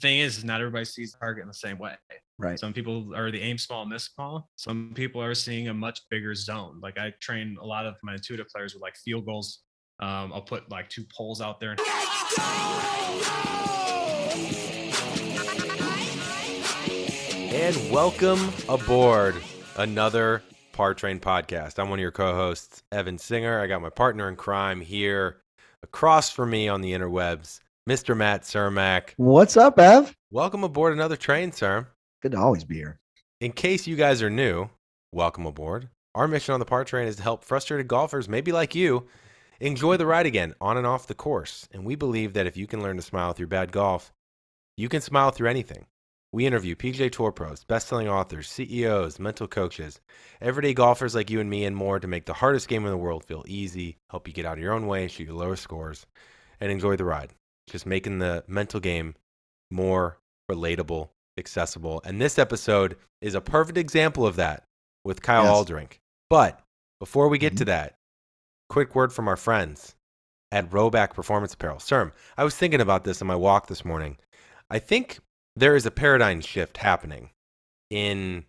thing is, is not everybody sees the target in the same way. Right. Some people are the aim small, miss small. Some people are seeing a much bigger zone. Like I train a lot of my intuitive players with like field goals. Um, I'll put like two poles out there. And welcome aboard another Par Train podcast. I'm one of your co-hosts, Evan Singer. I got my partner in crime here across from me on the interwebs, Mr. Matt Cermak. What's up, Ev? Welcome aboard another train, sir. Good to always be here. In case you guys are new, welcome aboard. Our mission on the Par Train is to help frustrated golfers, maybe like you, enjoy the ride again on and off the course. And we believe that if you can learn to smile through bad golf, you can smile through anything. We interview PGA Tour pros, best-selling authors, CEOs, mental coaches, everyday golfers like you and me, and more to make the hardest game in the world feel easy, help you get out of your own way, shoot your lowest scores, and enjoy the ride. Just making the mental game more relatable, accessible. And this episode is a perfect example of that with Kiel Yes. Alderink. But before we get to Mhm. that, quick word from our friends at Rhoback Performance Apparel. Serm, I was thinking about this in my walk this morning. I think there is a paradigm shift happening in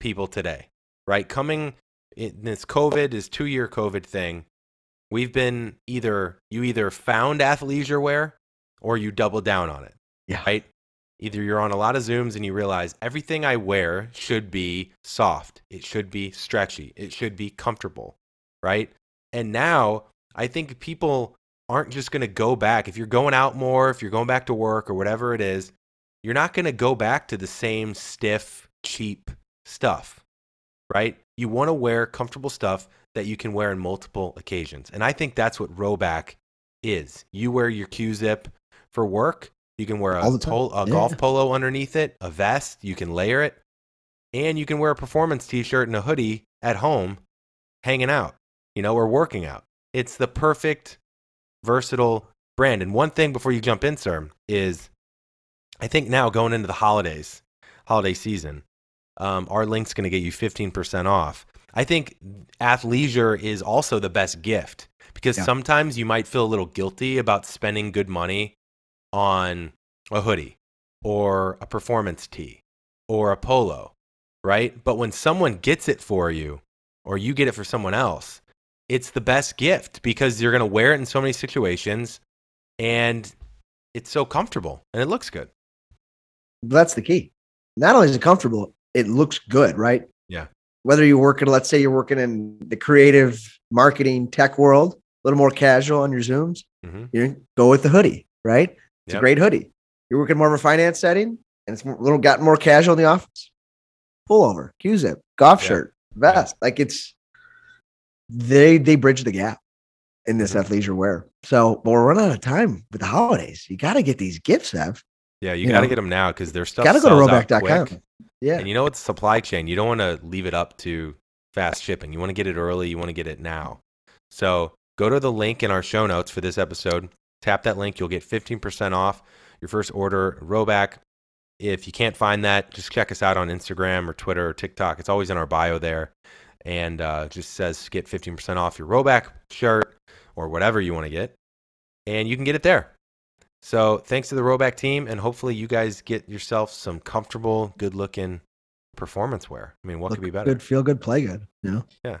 people today, right? Coming in this COVID, this two year COVID thing, we've been either, you either found athleisure wear or you double down on it, Yeah. right? Either you're on a lot of Zooms and you realize everything I wear should be soft, it should be stretchy, it should be comfortable, right? And now I think people aren't just going to go back. If you're going out more, if you're going back to work or whatever it is, you're not going to go back to the same stiff, cheap stuff, right? You want to wear comfortable stuff that you can wear in multiple occasions. And I think that's what Rhoback is. You wear your Q zip for work. You can wear a, All the time. pol- a Yeah. golf polo underneath it, a vest. You can layer it. And you can wear a performance t shirt and a hoodie at home hanging out, you know, or working out. It's the perfect, versatile brand. And one thing before you jump in, sir, is I think now going into the holidays, holiday season, um, our link's going to get you 15% off. I think athleisure is also the best gift because Yeah. sometimes you might feel a little guilty about spending good money on a hoodie or a performance tee or a polo, right? But when someone gets it for you or you get it for someone else, it's the best gift because you're going to wear it in so many situations and it's so comfortable and it looks good. That's the key. Not only is it comfortable, it looks good, right? Yeah. Whether you're working, let's say you're working in the creative marketing tech world, a little more casual on your Zooms, Mhm. you go with the hoodie, right? It's Yep. a great hoodie. You're working more of a finance setting and it's a little gotten more casual in the office. Pullover, Q zip, golf Yeah. shirt, vest. Like it's they they bridge the gap in this Mhm. athleisure wear. So, but we're running out of time with the holidays. You got to get these gifts, Ev. Yeah, you, You got to know, get them now because their stuff Got to go to rhoback.com. Yeah. And you know it's supply chain. You don't want to leave it up to fast shipping. You want to get it early. You want to get it now. So go to the link in our show notes for this episode. Tap that link. You'll get 15% off your first order. Rhoback. If you can't find that, just check us out on Instagram or Twitter or TikTok. It's always in our bio there. And uh, just says get 15% off your Rhoback shirt or whatever you want to get. And you can get it there. So thanks to the Rhoback team, and hopefully you guys get yourself some comfortable, good-looking performance wear. I mean, what Look could be better? Good, feel good, play good. You know?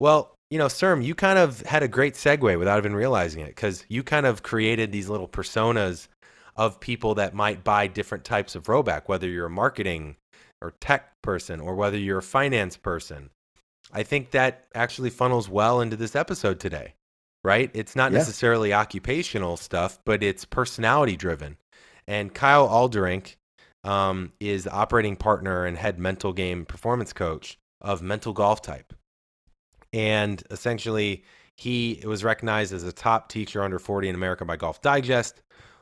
Well, you know, Serm, you kind of had a great segue without even realizing it because you kind of created these little personas of people that might buy different types of Rhoback, whether you're a marketing or tech person or whether you're a finance person. I think that actually funnels well into this episode today, right? It's not Yeah. necessarily occupational stuff, but it's personality driven. And Kiel Alderink um, is the operating partner and head mental game performance coach of Mental Golf Type. And essentially, he was recognized as a top teacher under 40 in America by Golf Digest.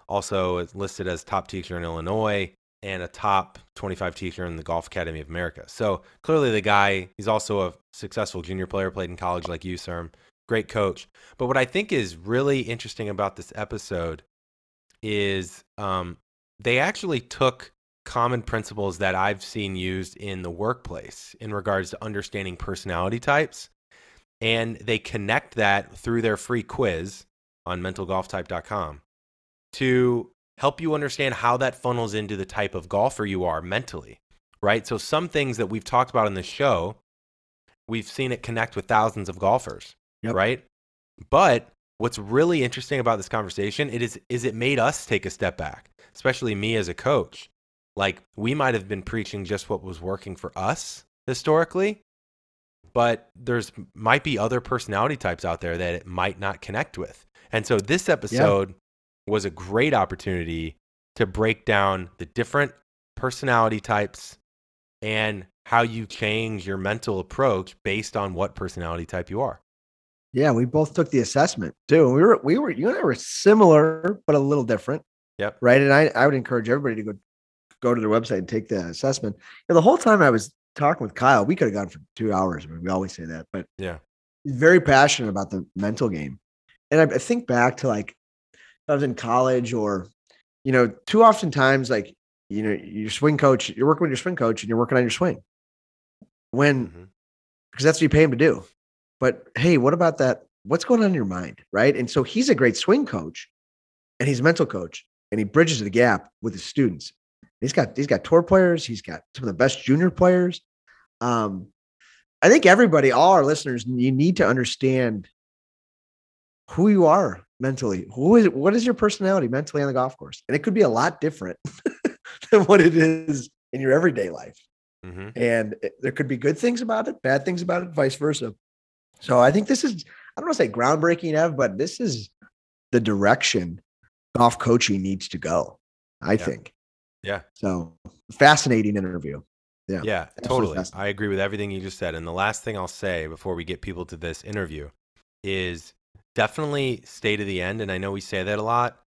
Also listed as top teacher in Illinois and a top 25 teacher in the Golf Academy of America. So clearly, the guy, he's also a successful junior player, played in college like you, Serm. Great coach. But what I think is really interesting about this episode is um, they actually took common principles that I've seen used in the workplace in regards to understanding personality types. And they connect that through their free quiz on mentalgolftype.com to help you understand how that funnels into the type of golfer you are mentally, right? So, some things that we've talked about in this show, we've seen it connect with thousands of golfers, Yep. right? But what's really interesting about this conversation it is is it made us take a step back, especially me as a coach. Like we might have been preaching just what was working for us historically, but there's might be other personality types out there that it might not connect with. And so this episode was a great opportunity to break down the different personality types and how you change your mental approach based on what personality type you are. Yeah, we both took the assessment too. We were we were you and I were similar, but a little different. Yep. Right. And I, I would encourage everybody to go go to their website and take the assessment. And the whole time I was talking with Kiel, we could have gone for two hours. We always say that, but Yeah. he's very passionate about the mental game. And I, I think back to like I was in college or, you know, too often times like, you know, your swing coach, you're working with your swing coach and you're working on your swing. When mm-hmm. because that's what you pay him to do. But hey, what about that? What's going on in your mind? Right. And so he's a great swing coach and he's a mental coach and he bridges the gap with his students. He's got he's got tour players, he's got some of the best junior players. Um, I think everybody, all our listeners, you need to understand who you are mentally. Who is what is your personality mentally on the golf course? And it could be a lot different than what it is in your everyday life Mhm. and it- there could be good things about it, bad things about it, vice versa. So I think this is I don't want to say groundbreaking, Ev, but this is the direction golf coaching needs to go. I Yeah. think. Yeah. So fascinating interview. Yeah. Yeah, totally. I agree with everything you just said. And the last thing I'll say before we get people to this interview is definitely stay to the end. And I know we say that a lot,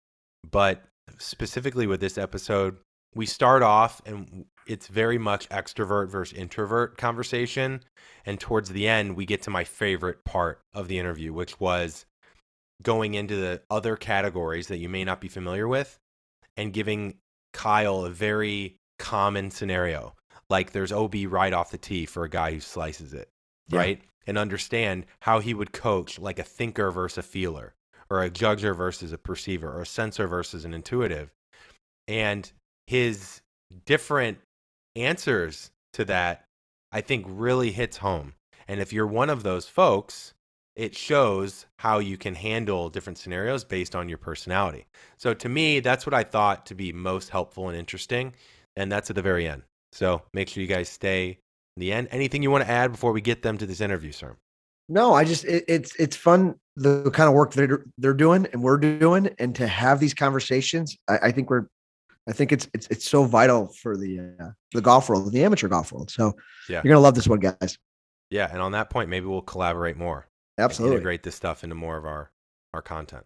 but specifically with this episode, we start off and it's very much extrovert versus introvert conversation. And towards the end, we get to my favorite part of the interview, which was going into the other categories that you may not be familiar with and giving Kiel a very common scenario. Like there's OB right off the tee for a guy who slices it, Yeah. right? And understand how he would coach like a thinker versus a feeler, or a judger versus a perceiver, or a sensor versus an intuitive. And his different answers to that, I think, really hits home. And if you're one of those folks, it shows how you can handle different scenarios based on your personality. So to me, that's what I thought to be most helpful and interesting. And that's at the very end. So make sure you guys stay in the end. Anything you want to add before we get them to this interview, sir? No, I just it, it's it's fun the kind of work they're they're doing and we're doing, and to have these conversations. I, I think we're, I think it's it's it's so vital for the uh, the golf world, the amateur golf world. So Yeah. you're gonna love this one, guys. Yeah. And on that point, maybe we'll collaborate more. Absolutely. integrate this stuff into more of our our content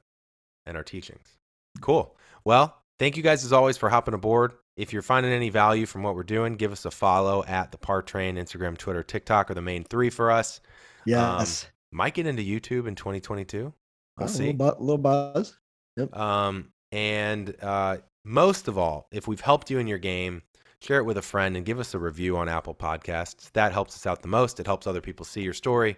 and our teachings. Cool. Well, thank you guys as always for hopping aboard. If you're finding any value from what we're doing, give us a follow at the Par Train, Instagram, Twitter, TikTok are the main three for us. Yes. Might get into YouTube in 2022. We'll Oh, a see. little, bu- little buzz. Yep. Um, and uh, most of all, if we've helped you in your game, share it with a friend and give us a review on Apple Podcasts. That helps us out the most. It helps other people see your story,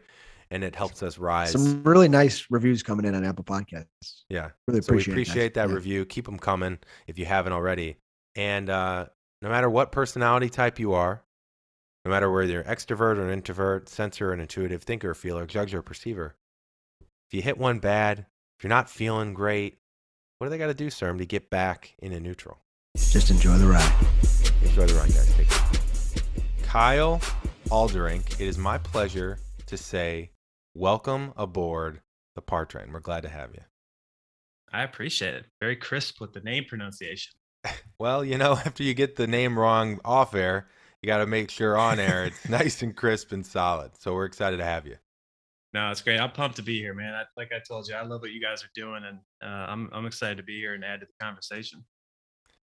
and it helps us rise. Some really nice reviews coming in on Apple Podcasts. yeah. Really So we appreciate, it, appreciate that Yeah. review. Keep them coming if you haven't already. And uh, no matter what personality type you are, no matter whether you're extrovert or an introvert, sensor, an intuitive, thinker, feeler, judge or perceiver, if you hit one bad, if you're not feeling great, what do they got to do, Serm, to get back into neutral? Just enjoy the ride. Enjoy the ride, guys. Take care. Kiel Alderink, it is my pleasure to say welcome aboard the Par Train. We're glad to have you. I appreciate it. Very crisp with the name pronunciation. Well, you know, after you get the name wrong off air, you got to make sure on air it's nice and crisp and solid. So we're excited to have you. No, it's great. I'm pumped to be here, man. I, like I told you, I love what you guys are doing, and uh, I'm I'm excited to be here and add to the conversation.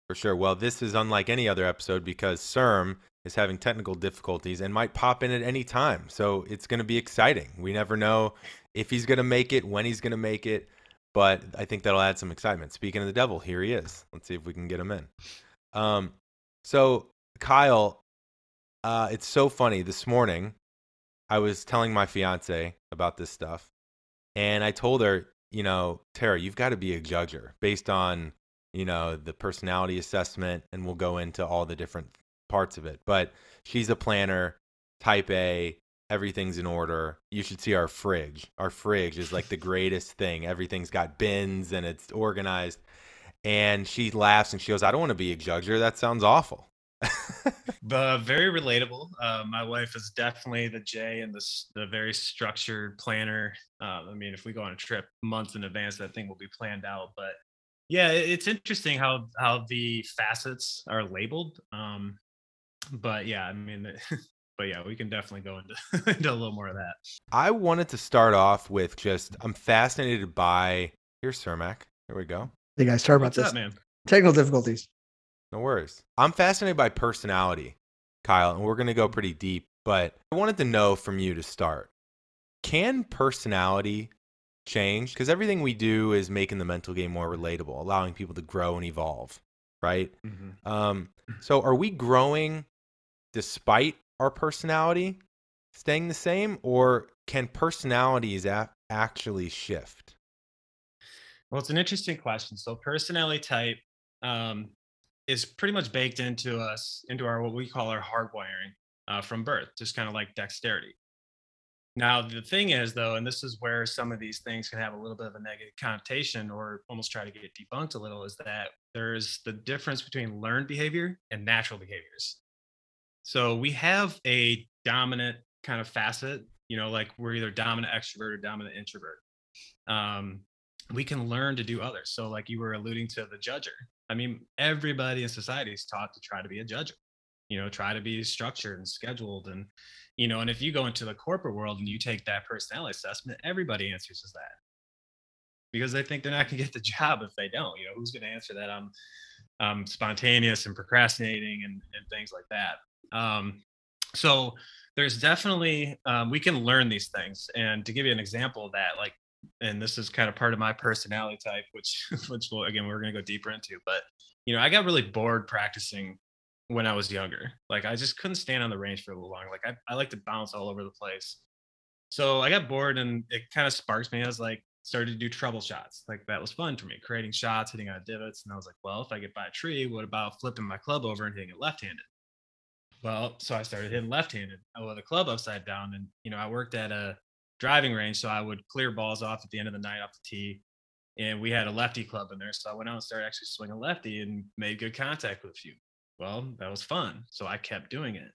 For sure. Well, this is unlike any other episode because CERM is having technical difficulties and might pop in at any time. So it's going to be exciting. We never know if he's going to make it, when he's going to make it, but I think that'll add some excitement. Speaking of the devil, here he is. Let's see if we can get him in. Um, so, Kiel, uh, it's so funny. This morning, I was telling my fiance about this stuff, and I told her, you know, Tara, you've got to be a judger based on you know, the personality assessment, and we'll go into all the different parts of it. But she's a planner, type A, everything's in order. You should see our fridge. Our fridge is like the greatest thing. Everything's got bins and it's organized. And she laughs and she goes, I don't want to be a judger. That sounds awful. but very relatable. Uh, my wife is definitely the J and the, the very structured planner. Uh, I mean, if we go on a trip months in advance, that thing will be planned out. But yeah, it's interesting how how the facets are labeled. Um, but yeah, I mean, but yeah, we can definitely go into into a little more of that. I wanted to start off with just I'm fascinated by here's Cermak. Here we go. Hey guys, sorry about What's this. up, man? Technical difficulties. No worries. I'm fascinated by personality, Kiel, and we're going to go pretty deep, but I wanted to know from you to start. Can personality change? Because everything we do is making the mental game more relatable, allowing people to grow and evolve, right? Mhm. Um, so are we growing despite our personality staying the same, or can personalities a- actually shift? Well, it's an interesting question. So personality type um, is pretty much baked into us, into our what we call our hardwiring uh, from birth, just kind of like dexterity. Now, the thing is, though, and this is where some of these things can have a little bit of a negative connotation or almost try to get debunked a little, is that there's the difference between learned behavior and natural behaviors. So we have a dominant kind of facet, you know, like we're either dominant extrovert or dominant introvert. Um, we can learn to do others. So, like you were alluding to the judger. I mean, everybody in society is taught to try to be a judger, you know, try to be structured and scheduled. And, you know, and if you go into the corporate world and you take that personality assessment, everybody answers as that because they think they're not going to get the job if they don't. You know, who's going to answer that? I'm, I'm spontaneous and procrastinating and, and things like that. Um, so there's definitely um, we can learn these things. And to give you an example of that, like and this is kind of part of my personality type, which which will again we're gonna go deeper into. But you know, I got really bored practicing when I was younger. Like I just couldn't stand on the range for a little long. Like I, I like to bounce all over the place. So I got bored and it kind of sparks me. I was like started to do trouble shots. Like that was fun for me, creating shots, hitting on divots. And I was like, well, if I get by a tree, what about flipping my club over and hitting it left-handed? Well, so I started hitting left-handed I with the club upside down. And you know, I worked at a driving range. So I would clear balls off at the end of the night off the tee. And we had a lefty club in there. So I went out and started actually swinging lefty and made good contact with a few. Well, that was fun. So I kept doing it.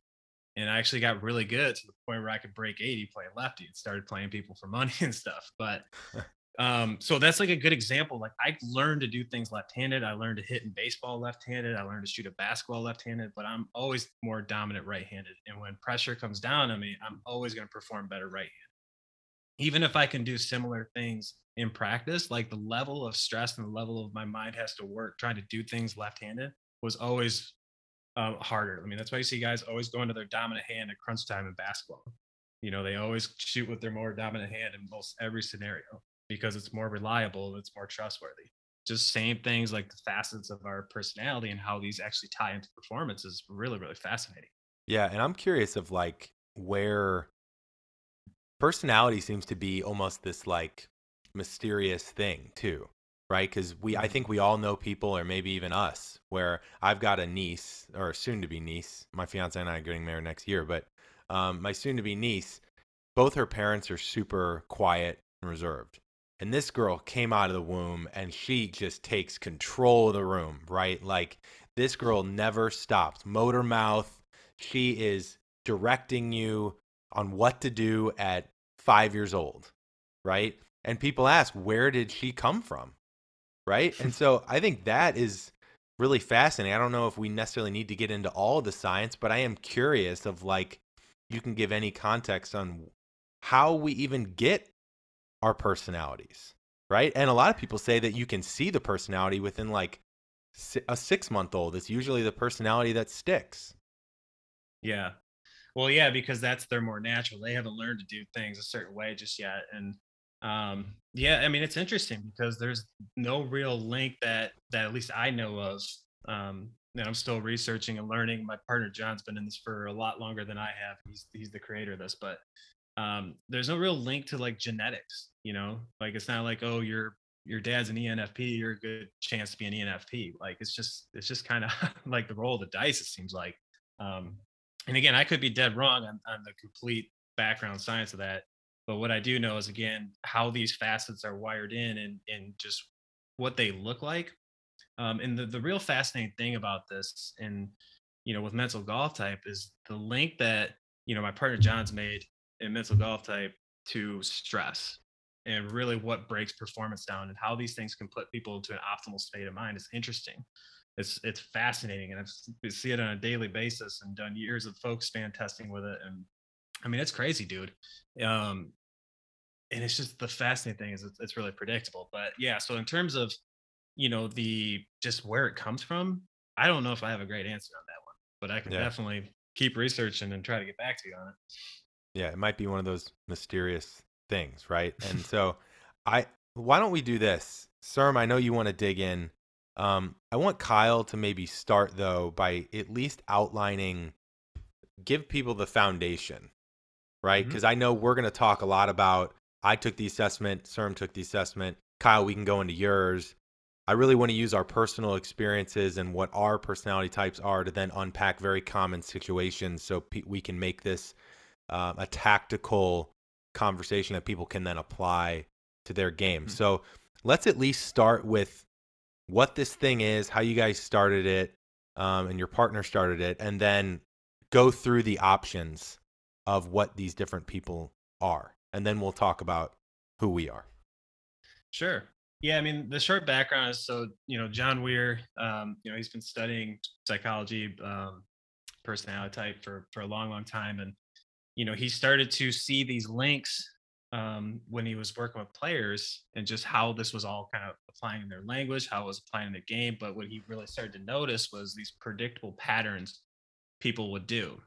And I actually got really good to the point where I could break 80 playing lefty and started playing people for money and stuff. But um, so that's like a good example. Like I learned to do things left-handed. I learned to hit in baseball left-handed. I learned to shoot a basketball left-handed, but I'm always more dominant right-handed. And when pressure comes down on me, I'm always going to perform better right-handed even if I can do similar things in practice, like the level of stress and the level of my mind has to work trying to do things left handed was always uh, harder. I mean, that's why you see guys always going to their dominant hand at crunch time in basketball. You know, they always shoot with their more dominant hand in most every scenario because it's more reliable, it's more trustworthy. Just same things like the facets of our personality and how these actually tie into performance is really, really fascinating. Yeah, and I'm curious of like where personality seems to be almost this like mysterious thing too right because we i think we all know people or maybe even us where i've got a niece or soon to be niece my fiance and i are getting married next year but um, my soon to be niece both her parents are super quiet and reserved and this girl came out of the womb and she just takes control of the room right like this girl never stops motor mouth she is directing you on what to do at five years old, right? And people ask, where did she come from? Right. and so I think that is really fascinating. I don't know if we necessarily need to get into all the science, but I am curious of like, you can give any context on how we even get our personalities, right? And a lot of people say that you can see the personality within like a six month old. It's usually the personality that sticks. Yeah. Well, yeah, because that's they're more natural. They haven't learned to do things a certain way just yet. And um, yeah, I mean it's interesting because there's no real link that that at least I know of. Um, and I'm still researching and learning. My partner John's been in this for a lot longer than I have. He's he's the creator of this, but um, there's no real link to like genetics. You know, like it's not like oh you're your dad's an ENFP, you're a good chance to be an ENFP. Like it's just it's just kind of like the roll of the dice. It seems like. Um, and again, I could be dead wrong on, on the complete background science of that. But what I do know is again how these facets are wired in and and just what they look like. Um, and the the real fascinating thing about this and you know with mental golf type is the link that you know my partner John's made in mental golf type to stress and really what breaks performance down and how these things can put people into an optimal state of mind is interesting. It's it's fascinating, and I've see it on a daily basis and done years of FocusBand testing with it. And I mean, it's crazy, dude. Um, and it's just the fascinating thing is it's, it's really predictable. But yeah, so in terms of you know the just where it comes from, I don't know if I have a great answer on that one, but I can yeah. definitely keep researching and try to get back to you on it. Yeah, it might be one of those mysterious things, right? And so I why don't we do this? Serm, I know you want to dig in. Um, I want Kiel to maybe start though by at least outlining give people the foundation, right? Because mm-hmm. I know we're gonna talk a lot about I took the assessment, Serm took the assessment. Kiel, we can go into yours. I really want to use our personal experiences and what our personality types are to then unpack very common situations so pe- we can make this uh, a tactical conversation that people can then apply to their game. Mm-hmm. So let's at least start with what this thing is, how you guys started it, um, and your partner started it, and then go through the options of what these different people are. And then we'll talk about who we are. Sure. Yeah, I mean, the short background is so, you know, John Weir, um, you know, he's been studying psychology, um, personality type for, for a long, long time. And you know, he started to see these links um, when he was working with players and just how this was all kind of applying in their language, how it was applying in the game. But what he really started to notice was these predictable patterns people would do,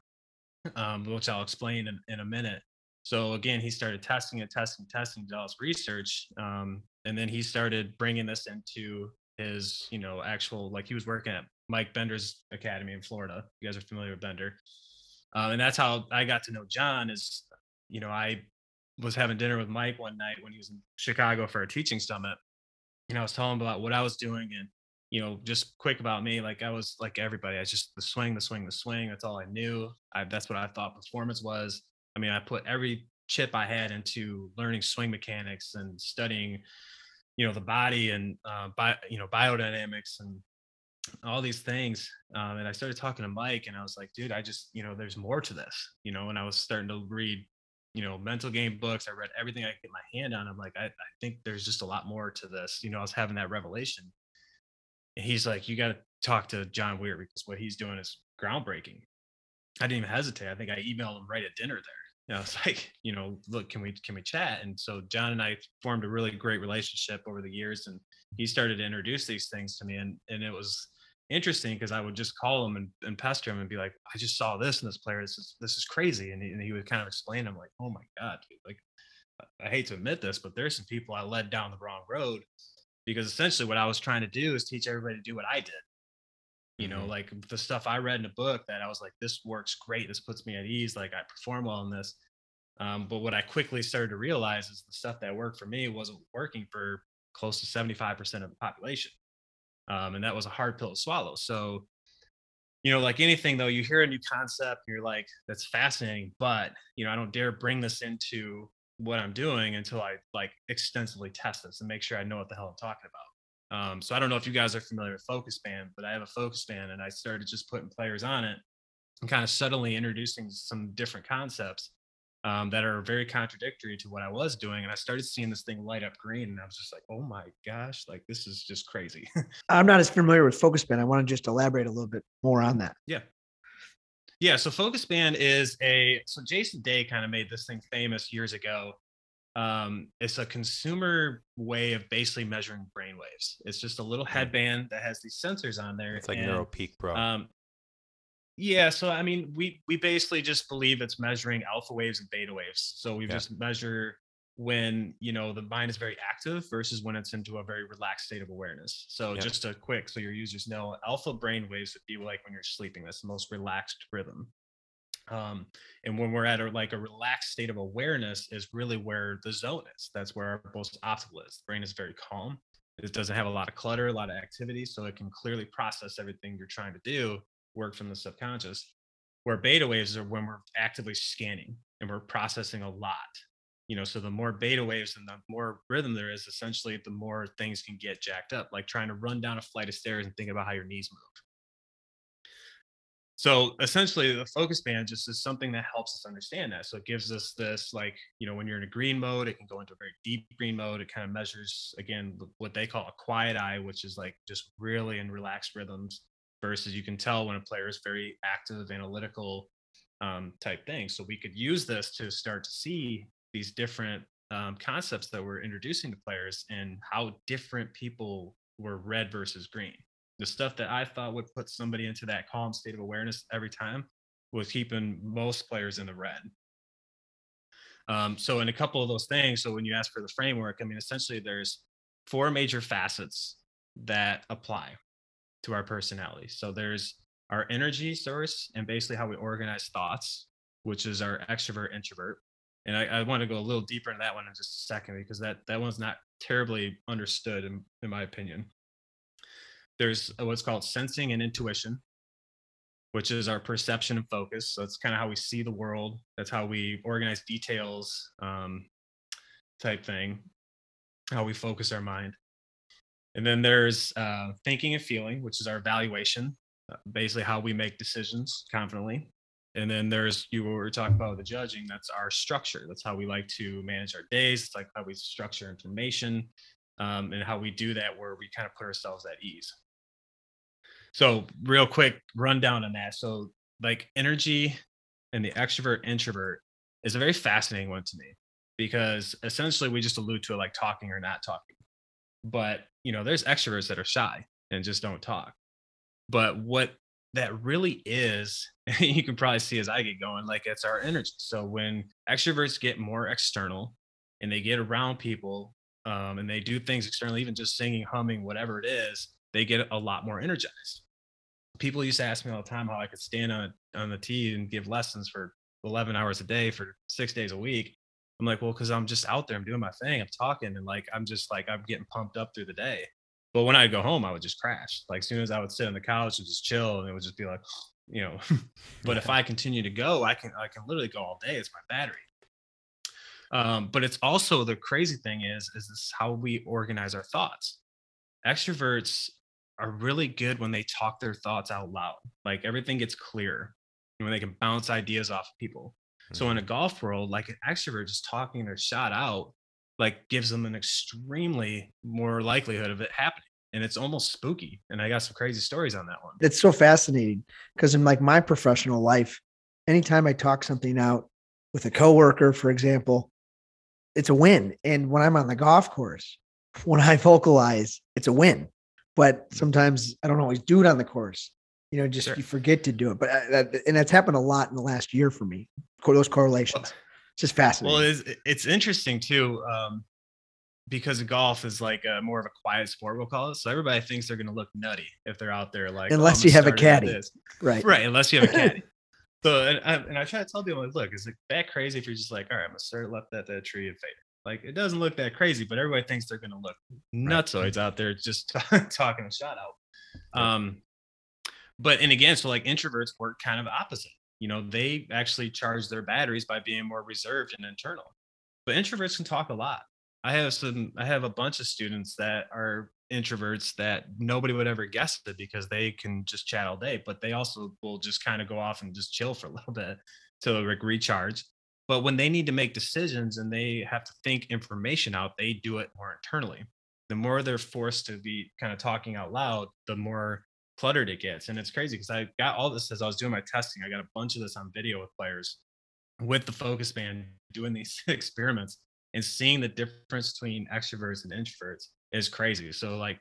um, which I'll explain in, in, a minute. So again, he started testing it, testing, testing, did all this research, um, and then he started bringing this into his, you know, actual like he was working at Mike Bender's academy in Florida. You guys are familiar with Bender. Um, and that's how I got to know John. Is you know I was having dinner with Mike one night when he was in Chicago for a teaching summit, and I was telling him about what I was doing and you know just quick about me like I was like everybody I was just the swing the swing the swing that's all I knew I, that's what I thought performance was I mean I put every chip I had into learning swing mechanics and studying you know the body and uh, bi- you know biodynamics and all these things. Um, and I started talking to Mike and I was like, dude, I just, you know, there's more to this, you know, and I was starting to read, you know, mental game books. I read everything I could get my hand on. I'm like, I, I think there's just a lot more to this. You know, I was having that revelation. And he's like, you got to talk to John Weir because what he's doing is groundbreaking. I didn't even hesitate. I think I emailed him right at dinner there. Know, I was like, you know, look, can we can we chat? And so John and I formed a really great relationship over the years, and he started to introduce these things to me, and and it was interesting because I would just call him and, and pester him and be like, I just saw this in this player. This is this is crazy. And he, and he would kind of explain. I'm like, oh my god, dude. like I hate to admit this, but there's some people I led down the wrong road because essentially what I was trying to do is teach everybody to do what I did. You know, mm-hmm. like the stuff I read in a book that I was like, this works great. This puts me at ease. Like I perform well in this. Um, but what I quickly started to realize is the stuff that worked for me wasn't working for close to 75% of the population um, and that was a hard pill to swallow. So, you know, like anything though, you hear a new concept, you're like, that's fascinating, but you know, I don't dare bring this into what I'm doing until I like extensively test this and make sure I know what the hell I'm talking about. Um, so I don't know if you guys are familiar with focus band, but I have a focus band and I started just putting players on it and kind of subtly introducing some different concepts um, that are very contradictory to what I was doing. And I started seeing this thing light up green, and I was just like, "Oh my gosh, like this is just crazy." I'm not as familiar with FocusBand. I want to just elaborate a little bit more on that. Yeah. Yeah, so FocusBand is a so Jason Day kind of made this thing famous years ago. Um, it's a consumer way of basically measuring brain waves. It's just a little headband that has these sensors on there. It's like and, NeuroPeak Pro. Um, yeah, so I mean, we we basically just believe it's measuring alpha waves and beta waves. So we yeah. just measure when you know the mind is very active versus when it's into a very relaxed state of awareness. So yeah. just a quick, so your users know, alpha brain waves would be like when you're sleeping. That's the most relaxed rhythm. Um, and when we're at a, like a relaxed state of awareness is really where the zone is. That's where our most optimal is. The brain is very calm. It doesn't have a lot of clutter, a lot of activity, so it can clearly process everything you're trying to do, work from the subconscious. Where beta waves are when we're actively scanning and we're processing a lot. You know, so the more beta waves and the more rhythm there is, essentially, the more things can get jacked up, like trying to run down a flight of stairs and think about how your knees move. So essentially, the focus band just is something that helps us understand that. So it gives us this, like, you know, when you're in a green mode, it can go into a very deep green mode. It kind of measures, again, what they call a quiet eye, which is like just really in relaxed rhythms, versus you can tell when a player is very active, analytical um, type thing. So we could use this to start to see these different um, concepts that we're introducing to players and how different people were red versus green the stuff that I thought would put somebody into that calm state of awareness every time was keeping most players in the red. Um, so, in a couple of those things, so when you ask for the framework, I mean, essentially, there's four major facets that apply to our personality. So, there's our energy source and basically how we organize thoughts, which is our extrovert introvert. And I, I want to go a little deeper into that one in just a second because that that one's not terribly understood in, in my opinion there's what's called sensing and intuition, which is our perception and focus. So it's kind of how we see the world. That's how we organize details, um, type thing, how we focus our mind. And then there's uh, thinking and feeling, which is our evaluation, uh, basically how we make decisions confidently. And then there's you what we are talking about the judging. That's our structure. That's how we like to manage our days. It's like how we structure information, um, and how we do that where we kind of put ourselves at ease. So, real quick rundown on that. So, like energy and the extrovert introvert is a very fascinating one to me because essentially we just allude to it like talking or not talking. But, you know, there's extroverts that are shy and just don't talk. But what that really is, you can probably see as I get going, like it's our energy. So when extroverts get more external and they get around people um, and they do things externally, even just singing, humming, whatever it is, they get a lot more energized. People used to ask me all the time how I could stand on on the tee and give lessons for 11 hours a day for six days a week. I'm like, well, because I'm just out there, I'm doing my thing, I'm talking, and like I'm just like I'm getting pumped up through the day. But when I'd go home, I would just crash. Like as soon as I would sit on the couch and just chill, and it would just be like, you know. but if I continue to go, I can I can literally go all day. It's my battery. Um, but it's also the crazy thing is is this how we organize our thoughts. Extroverts are really good when they talk their thoughts out loud. Like everything gets clear when they can bounce ideas off of people. Mm-hmm. So in a mm-hmm. golf world, like an extrovert just talking their shot out, like gives them an extremely more likelihood of it happening. And it's almost spooky. And I got some crazy stories on that one. It's so fascinating because in like my professional life, anytime I talk something out with a coworker, for example, it's a win. And when I'm on the golf course, when I vocalize, it's a win but sometimes I don't always do it on the course. You know, just sure. you forget to do it. But uh, that, and that's happened a lot in the last year for me. Those correlations. Well, it's just fascinating. Well, it's it's interesting too, um, because golf is like a, more of a quiet sport. We'll call it. So everybody thinks they're going to look nutty if they're out there, like oh, unless oh, you have a caddy, right? Right. Unless you have a caddy. so and I, and I try to tell people, like, look, is it that crazy if you're just like, all right, I'm gonna start left at that tree and fade like it doesn't look that crazy, but everybody thinks they're going to look nutsoids out there just talking a shot out. Um, but and again, so like introverts work kind of opposite. You know, they actually charge their batteries by being more reserved and internal. But introverts can talk a lot. I have some. I have a bunch of students that are introverts that nobody would ever guess it because they can just chat all day, but they also will just kind of go off and just chill for a little bit to like recharge but when they need to make decisions and they have to think information out, they do it more internally. The more they're forced to be kind of talking out loud, the more cluttered it gets. And it's crazy because I got all this as I was doing my testing. I got a bunch of this on video with players with the focus band doing these experiments and seeing the difference between extroverts and introverts is crazy. So like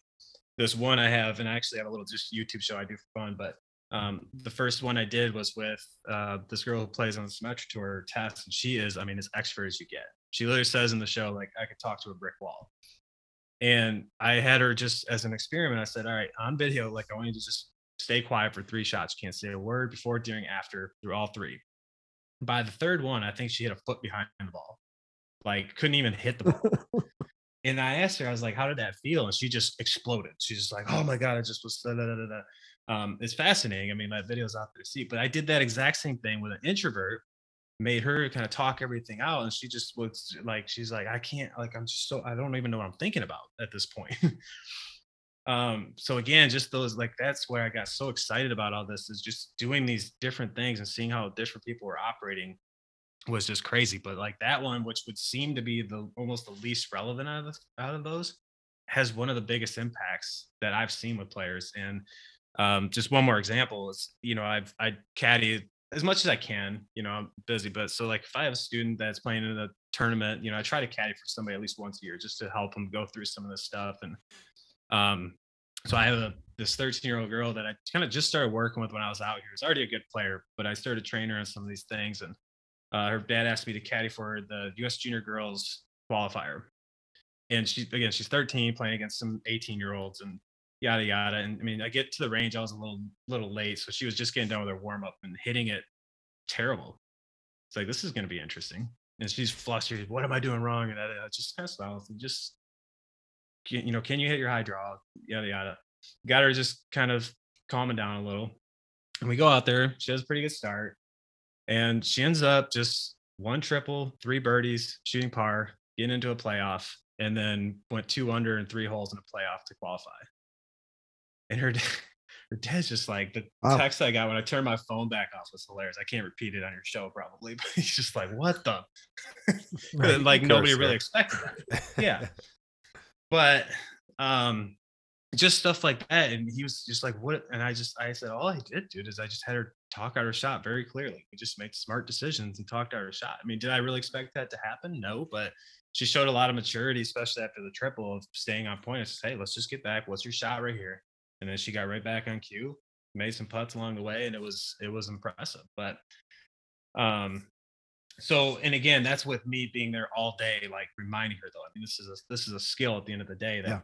this one I have, and I actually have a little just YouTube show I do for fun, but um, the first one I did was with uh, this girl who plays on the Symetra Tour, test, and she is, I mean, as expert as you get. She literally says in the show, like, I could talk to a brick wall. And I had her just as an experiment. I said, all right, on video, like, I want you to just stay quiet for three shots. You can't say a word before, during, after, through all three. By the third one, I think she hit a foot behind the ball. Like, couldn't even hit the ball. and I asked her, I was like, "How did that feel?" And she just exploded. She's just like, "Oh my god, I just was." Da, da, da, da. Um, it's fascinating. I mean, that video's out there to see. But I did that exact same thing with an introvert, made her kind of talk everything out, and she just was like, she's like, "I can't. Like, I'm just so I don't even know what I'm thinking about at this point." um so again just those like that's where i got so excited about all this is just doing these different things and seeing how different people were operating was just crazy but like that one which would seem to be the almost the least relevant out of the, out of those has one of the biggest impacts that i've seen with players and um just one more example is you know i've i caddy as much as i can you know i'm busy but so like if i have a student that's playing in a tournament you know i try to caddy for somebody at least once a year just to help them go through some of this stuff and um, so I have a, this 13 year old girl that I kind of just started working with when I was out here. It's already a good player, but I started training her on some of these things. And uh, her dad asked me to caddy for the U.S. Junior Girls qualifier. And she again, she's 13, playing against some 18 year olds, and yada yada. And I mean, I get to the range, I was a little little late, so she was just getting done with her warm up and hitting it terrible. It's like this is going to be interesting. And she's flustered. What am I doing wrong? And I, I just kind of smiled and just can, you know, can you hit your high draw? Yada yada. Got her just kind of calming down a little. And we go out there. She has a pretty good start. And she ends up just one triple, three birdies, shooting par, getting into a playoff, and then went two under and three holes in a playoff to qualify. And her her dad's just like the wow. text I got when I turned my phone back off was hilarious. I can't repeat it on your show probably, but he's just like, "What the?" right. like nobody really expected that. Yeah, but um just stuff like that and he was just like what and i just i said all i did dude is i just had her talk out her shot very clearly we just made smart decisions and talked out her shot i mean did i really expect that to happen no but she showed a lot of maturity especially after the triple of staying on point and said hey let's just get back what's your shot right here and then she got right back on cue made some putts along the way and it was it was impressive but um so and again that's with me being there all day like reminding her though i mean this is a this is a skill at the end of the day that yeah.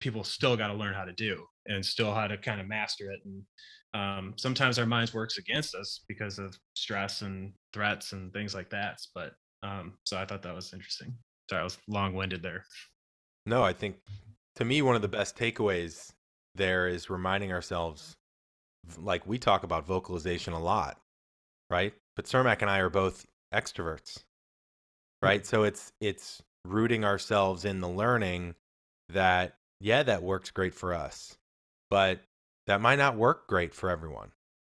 people still got to learn how to do and still how to kind of master it and um, sometimes our minds works against us because of stress and threats and things like that but um, so i thought that was interesting sorry i was long-winded there no i think to me one of the best takeaways there is reminding ourselves like we talk about vocalization a lot right? But cermak and i are both extroverts hmm. right? So it's it's rooting ourselves in the learning that yeah that works great for us but that might not work great for everyone.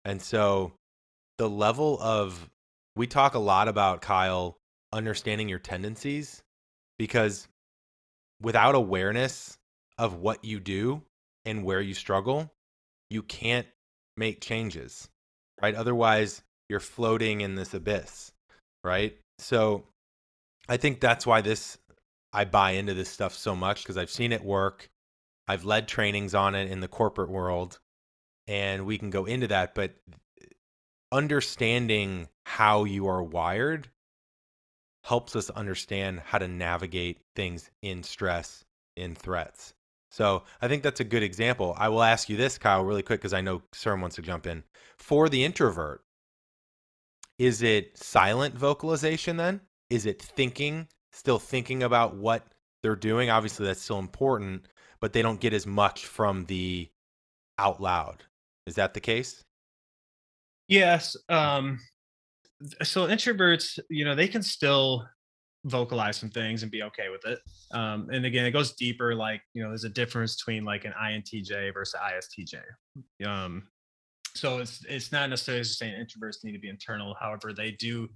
And so the level of we talk a lot about Kiel understanding your tendencies because without awareness of what you do and where you struggle you can't make changes right otherwise you're floating in this abyss right? So I think that's why this I buy into this stuff so much because I've seen it work. I've led trainings on it in the corporate world and we can go into that but understanding how you are wired helps us understand how to navigate things in stress in threats so i think that's a good example i will ask you this Kiel really quick because i know CERM wants to jump in for the introvert is it silent vocalization then? Is it thinking, still thinking about what they're doing? Obviously, that's still important, but they don't get as much from the out loud. Is that the case? Yes. Um, so introverts, you know, they can still vocalize some things and be okay with it. Um, and again, it goes deeper. Like, you know, there's a difference between like an INTJ versus ISTJ. Um, so it's it's not necessarily saying introverts need to be internal however they do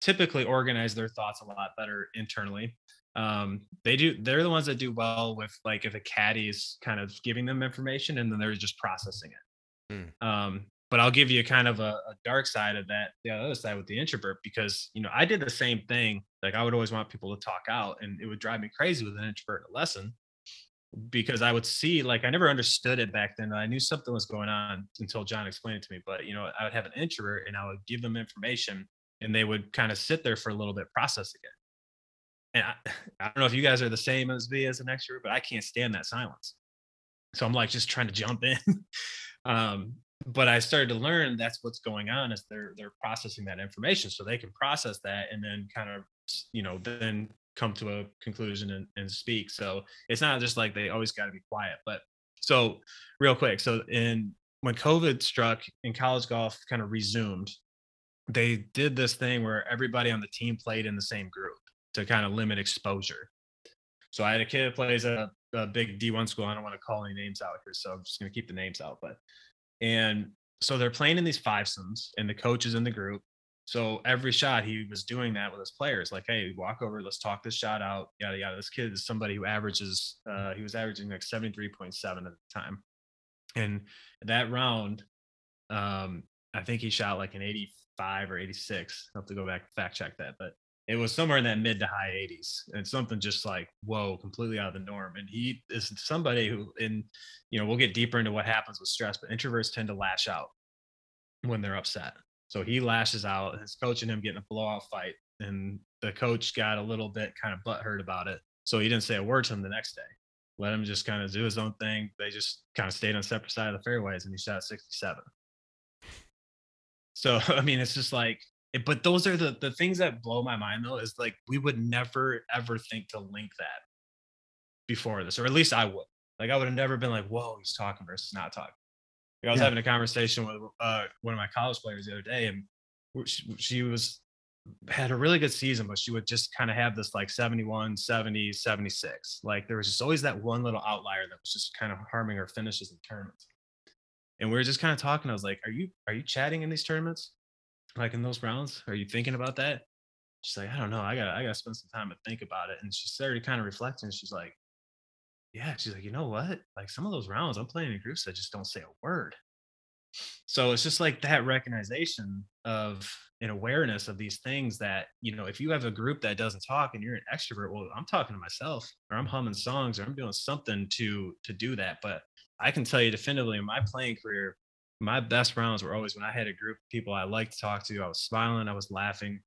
typically organize their thoughts a lot better internally um they do they're the ones that do well with like if a caddy is kind of giving them information and then they're just processing it mm. um but i'll give you kind of a, a, dark side of that the other side with the introvert because you know i did the same thing like i would always want people to talk out and it would drive me crazy with an introvert in a lesson because I would see like I never understood it back then. I knew something was going on until John explained it to me. But you know, I would have an introvert and I would give them information and they would kind of sit there for a little bit processing it. And I, I don't know if you guys are the same as me as an extrovert, but I can't stand that silence. So I'm like just trying to jump in. um, but I started to learn that's what's going on is they're they're processing that information so they can process that and then kind of you know then come to a conclusion and, and speak. So it's not just like they always got to be quiet. But so real quick, so in when COVID struck and college golf kind of resumed, they did this thing where everybody on the team played in the same group to kind of limit exposure. So I had a kid that plays a, a big D1 school. I don't want to call any names out here, so I'm just going to keep the names out. But and so they're playing in these fivesomes, and the coach is in the group. So every shot he was doing that with his players, like, hey, walk over, let's talk this shot out, yada yada. This kid is somebody who averages, uh, he was averaging like 73.7 at the time. And that round, um, I think he shot like an 85 or 86. I have to go back fact check that, but it was somewhere in that mid to high 80s and something just like whoa completely out of the norm. And he is somebody who in you know we'll get deeper into what happens with stress but introverts tend to lash out when they're upset. So he lashes out his coach and him getting a blowout fight and the coach got a little bit kind of butthurt about it. So he didn't say a word to him the next day. Let him just kind of do his own thing. They just kind of stayed on separate side of the fairways and he shot 67 so i mean it's just like it, but those are the the things that blow my mind though is like we would never ever think to link that before this or at least i would. Like i would have never been like whoa he's talking versus not talking. Like, i was yeah. having a conversation with uh, one of my college players the other day and she, she was had a really good season but she would just kind of have this like 71 70 76 like there was just always that one little outlier that was just kind of harming her finishes in tournaments. And we were just kind of talking i was like are you are you chatting in these tournaments like in those rounds? Are you thinking about that? She's like, I don't know. I got I got to spend some time to think about it. And she started kind of reflecting. She's like, Yeah. She's like, you know what? Like some of those rounds, I'm playing in groups that just don't say a word. So it's just like that recognition of an awareness of these things that you know if you have a group that doesn't talk and you're an extrovert well i'm talking to myself or i'm humming songs or i'm doing something to to do that but i can tell you definitively in my playing career my best rounds were always when I had a group of people I liked to talk to. I was smiling, I was laughing.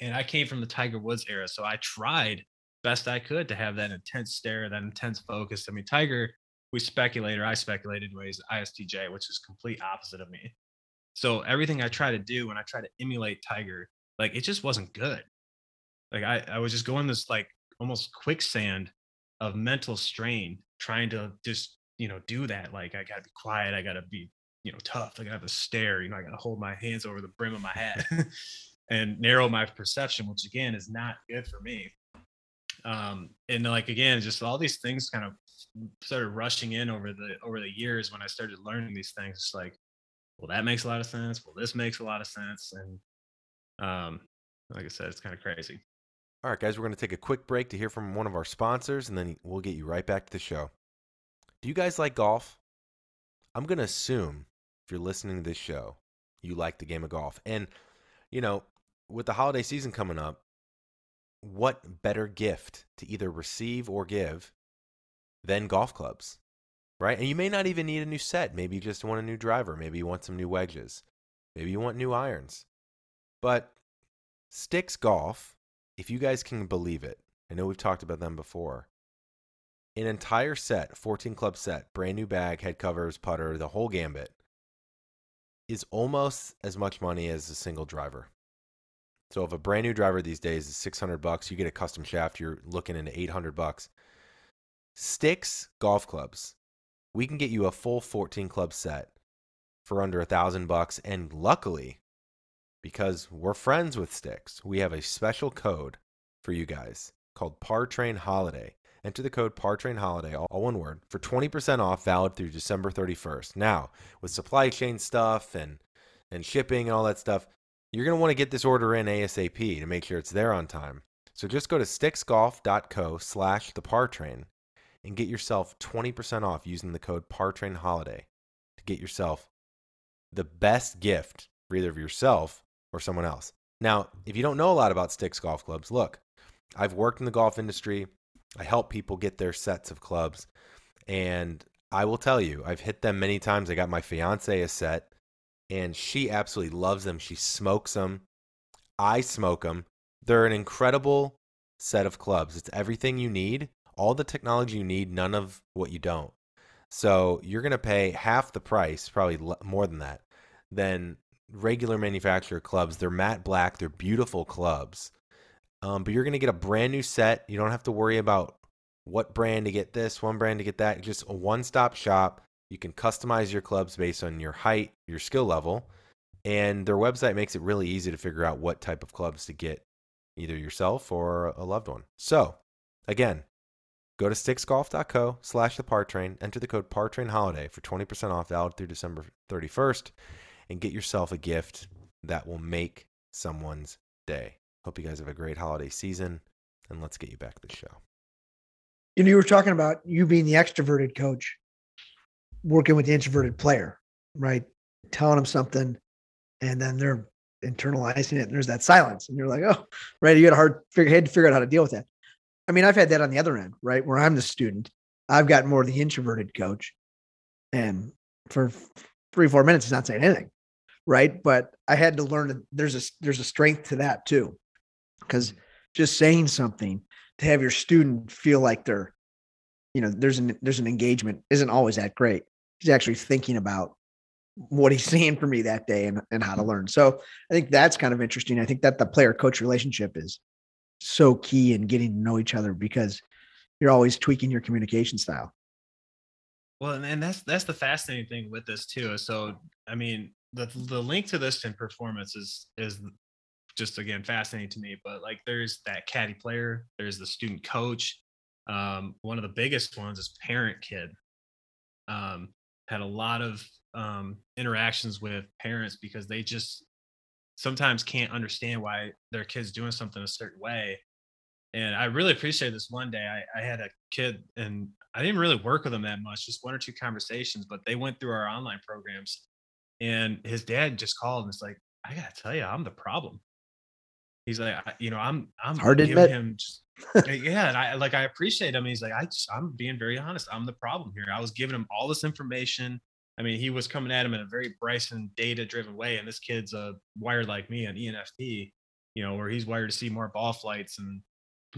And I came from the Tiger Woods era. So I tried best I could to have that intense stare, that intense focus. I mean, Tiger, we speculate, or I speculated ways ISTJ, which is complete opposite of me. So everything I try to do when I try to emulate Tiger, like it just wasn't good. Like I, I was just going this like almost quicksand of mental strain trying to just, you know, do that. Like I gotta be quiet, I gotta be you know tough. I gotta have a stare. You know, I gotta hold my hands over the brim of my hat and narrow my perception, which again is not good for me. Um, and like again, just all these things kind of started rushing in over the over the years when I started learning these things. It's like, well, that makes a lot of sense. Well, this makes a lot of sense. And um, like I said, it's kind of crazy. All right, guys, we're going to take a quick break to hear from one of our sponsors, and then we'll get you right back to the show. Do you guys like golf? I'm going to assume if you're listening to this show, you like the game of golf. And, you know, with the holiday season coming up, what better gift to either receive or give than golf clubs, right? And you may not even need a new set. Maybe you just want a new driver. Maybe you want some new wedges. Maybe you want new irons. But Stix Golf, if you guys can believe it, I know we've talked about them before. An entire set, 14 club set, brand new bag, head covers, putter, the whole gambit, is almost as much money as a single driver. So if a brand new driver these days is 600 bucks, you get a custom shaft, you're looking into 800 bucks. Stix golf clubs. We can get you a full 14 club set for under a thousand bucks. And luckily, because we're friends with Stix, we have a special code for you guys called Par Train Holiday. Enter the code PARTRAINHOLIDAY, all one word, for 20% off valid through December 31st. Now, with supply chain stuff and, and shipping and all that stuff, you're going to want to get this order in ASAP to make sure it's there on time. So just go to stixgolf.co slash the par train and get yourself 20% off using the code partrainholiday to get yourself the best gift for either of yourself or someone else. Now, if you don't know a lot about Stix golf clubs, look, I've worked in the golf industry. I help people get their sets of clubs. And I will tell you, I've hit them many times. I got my fiance a set, and she absolutely loves them. She smokes them. I smoke them. They're an incredible set of clubs. It's everything you need, all the technology you need, none of what you don't. So you're going to pay half the price, probably more than that, than regular manufacturer clubs. They're matte black, they're beautiful clubs Um, but you're going to get a brand new set. You don't have to worry about what brand to get this, one brand to get that. Just a one stop shop. You can customize your clubs based on your height, your skill level. And their website makes it really easy to figure out what type of clubs to get either yourself or a loved one. So, again, go to stixgolf.co slash the par train, enter the code par train holiday for 20% off valid through December 31st, and get yourself a gift that will make someone's day. Hope you guys have a great holiday season, and let's get you back to the show. You know, you were talking about you being the extroverted coach, working with the introverted player, right? Telling them something, and then they're internalizing it, and there's that silence, and you're like, oh, right. You got a hard figure, had to figure out how to deal with that. I mean, I've had that on the other end, right? Where I'm the student, I've got more of the introverted coach, and for three, four minutes, he's not saying anything, right? But I had to learn that there's a there's a strength to that too, because just saying something to have your student feel like they're, you know, there's an there's an engagement isn't always that great. He's actually thinking about what he's seeing for me that day and, and how to mm-hmm. learn. So I think that's kind of interesting. I think that the player coach relationship is so key in getting to know each other because you're always tweaking your communication style. Well, and, and that's that's the fascinating thing with this too. So I mean, the the link to this in performance is is just again fascinating to me. But like, there's that caddy player, there's the student coach. Um, one of the biggest ones is parent kid. Um, had a lot of um, interactions with parents because they just sometimes can't understand why their kids doing something a certain way. And I really appreciate this one day. I, I had a kid and I didn't really work with them that much, just one or two conversations, but they went through our online programs and his dad just called and it's like, I gotta tell you, I'm the problem. He's like, you know, I'm, I'm hard to admit. him just, eh, yeah. And I like, I appreciate him. He's like, I just, I'm being very honest. I'm the problem here. I was giving him all this information. I mean, he was coming at him in a very Bryson data driven way. And this kid's a wired like me, an ENFP, you know, where he's wired to see more ball flights and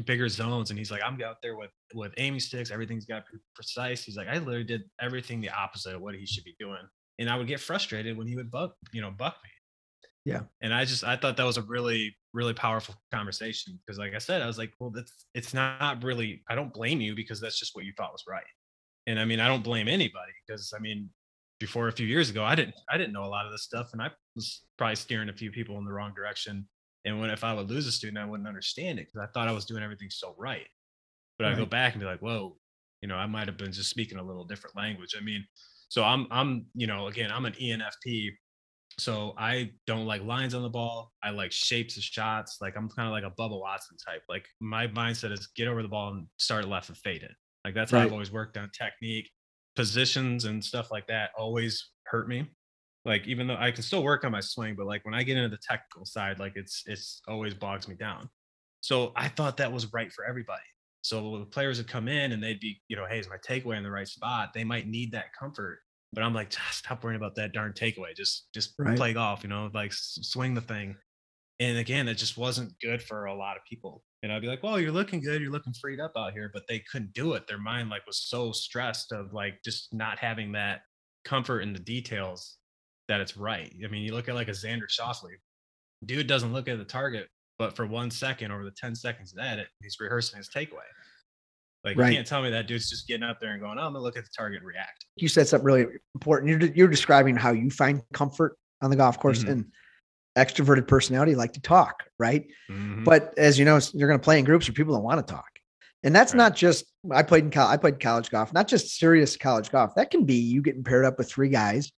bigger zones. And he's like, I'm out there with, with aiming sticks. Everything's got precise. He's like, I literally did everything the opposite of what he should be doing. And I would get frustrated when he would buck, you know, buck me. Yeah. And I just, I thought that was a really, really powerful conversation because like I said, I was like, well, that's, it's not really, I don't blame you because that's just what you thought was right. And I mean, I don't blame anybody because I mean, before a few years ago, I didn't I didn't know a lot of this stuff, and I was probably steering a few people in the wrong direction. And when if I would lose a student, I wouldn't understand it because I thought I was doing everything so right. But right. I go back and be like, whoa, you know, I might have been just speaking a little different language. I mean, so I'm I'm you know again I'm an ENFP, so I don't like lines on the ball. I like shapes of shots. Like I'm kind of like a Bubba Watson type. Like my mindset is get over the ball and start left and fade it. Like that's right. how I've always worked on technique positions and stuff like that always hurt me. Like even though I can still work on my swing, but like when I get into the technical side, like it's it's always bogs me down. So I thought that was right for everybody. So the players would come in and they'd be, you know, hey, is my takeaway in the right spot? They might need that comfort. But I'm like, ah, stop worrying about that darn takeaway. Just just right. play golf, you know, like swing the thing. And again, it just wasn't good for a lot of people. And I'd be like, well, you're looking good. You're looking freed up out here. But they couldn't do it. Their mind like was so stressed of like just not having that comfort in the details that it's right. I mean, you look at like a Xander Schauffele, dude doesn't look at the target, but for one second over the 10 seconds at it, he's rehearsing his takeaway. Like right. you can't tell me that dude's just getting up there and going, oh, I'm gonna look at the target and react. You said something really important. You're, you're describing how you find comfort on the golf course. Mm-hmm. And extroverted personality like to talk, right? Mm-hmm. But as you know, you're to play in groups where people don't want to talk. And that's right. not just I played in college, I played college golf, not just serious college golf. That can be you getting paired up with three guys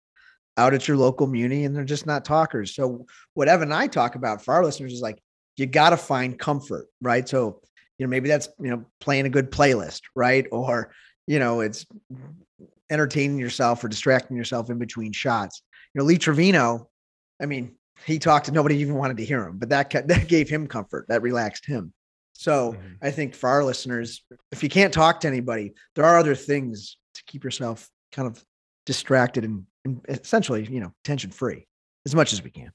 out at your local muni and they're just not talkers. So what Evan and I talk about for our listeners is like you got to find comfort, right? So, you know, maybe that's, you know, playing a good playlist, right? Or, you know, it's entertaining yourself or distracting yourself in between shots. You know, Lee Trevino, I mean, he talked and nobody even wanted to hear him, but that that gave him comfort. That relaxed him. So mm-hmm. I think for our listeners, if you can't talk to anybody, there are other things to keep yourself kind of distracted and, and essentially, you know, tension free as much as we can.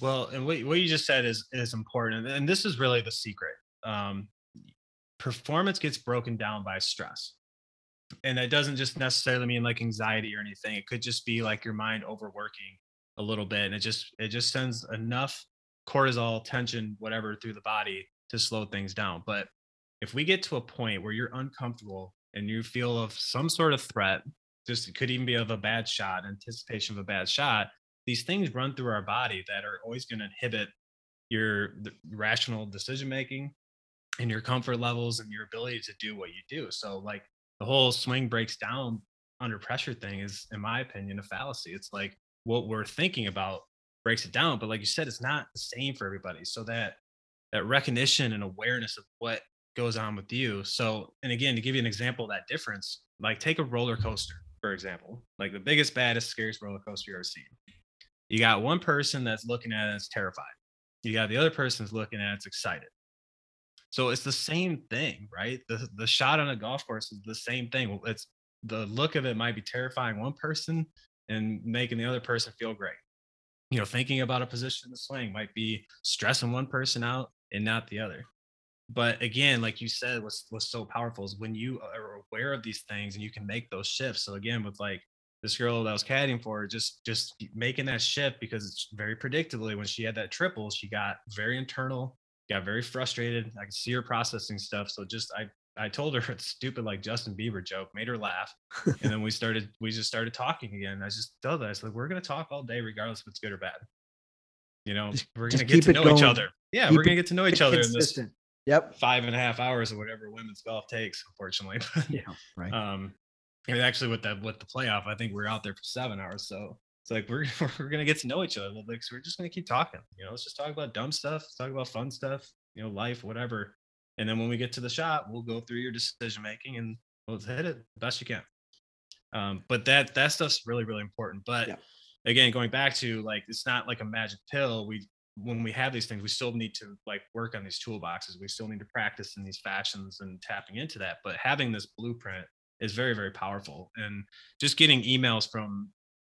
Well, and what, what you just said is is important, and this is really the secret. Um, performance gets broken down by stress, and that doesn't just necessarily mean like anxiety or anything. It could just be like your mind overworking a little bit and it just it just sends enough cortisol tension whatever through the body to slow things down. But if we get to a point where you're uncomfortable and you feel of some sort of threat, just it could even be of a bad shot, anticipation of a bad shot, these things run through our body that are always going to inhibit your rational decision making and your comfort levels and your ability to do what you do. So like the whole swing breaks down under pressure thing is in my opinion a fallacy. It's like what we're thinking about breaks it down, but like you said it's not the same for everybody. So that that recognition and awareness of what goes on with you. So and again to give you an example of that difference, like take a roller coaster for example, like the biggest baddest scariest roller coaster you've ever seen. You got one person that's looking at it as terrified. You got the other person's looking at it, it's excited. So it's the same thing, right? The the shot on a golf course is the same thing. It's the look of it might be terrifying one person and making the other person feel great. You know, thinking about a position in the swing might be stressing one person out and not the other. But again, like you said, what's what's so powerful is when you are aware of these things and you can make those shifts. So again, with like this girl that I was caddying for, just just making that shift because it's very predictably when she had that triple, she got very internal got very frustrated. I could see her processing stuff. So just I I told her it's stupid like Justin Bieber joke, made her laugh. and then we started we just started talking again. I just told her, I said, we're gonna talk all day regardless if it's good or bad. You know, we're gonna get to know going. each other. Yeah, keep we're gonna get to know each other consistent. in this yep five and a half hours or whatever women's golf takes, unfortunately. yeah, right. Um and actually with that with the playoff, I think we're out there for seven hours. So it's like we're we're gonna get to know each other a little bit. So we're just gonna keep talking. You know, let's just talk about dumb stuff, talk about fun stuff, you know, life, whatever. And then when we get to the shot, we'll go through your decision making and let's hit it the best you can. Um, but that that stuff's really really important. But yeah. again, going back to like it's not like a magic pill. We when we have these things, we still need to like work on these toolboxes. We still need to practice in these fashions and tapping into that. But having this blueprint is very very powerful. And just getting emails from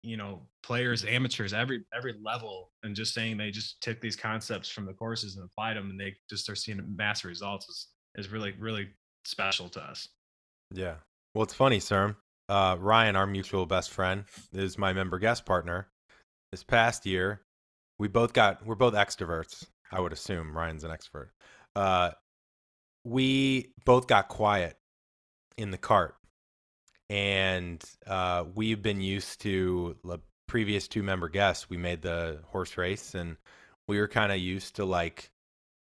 you know players amateurs every every level and just saying they just took these concepts from the courses and applied them and they just are seeing massive results is, is really really special to us. Yeah. Well it's funny sir uh, ryan our mutual best friend is my member guest partner. This past year we both got we're both extroverts i would assume. Ryan's an extrovert uh, we both got quiet in the cart and uh, we've been used to the previous two member guests. We made the horse race, and we were kind of used to like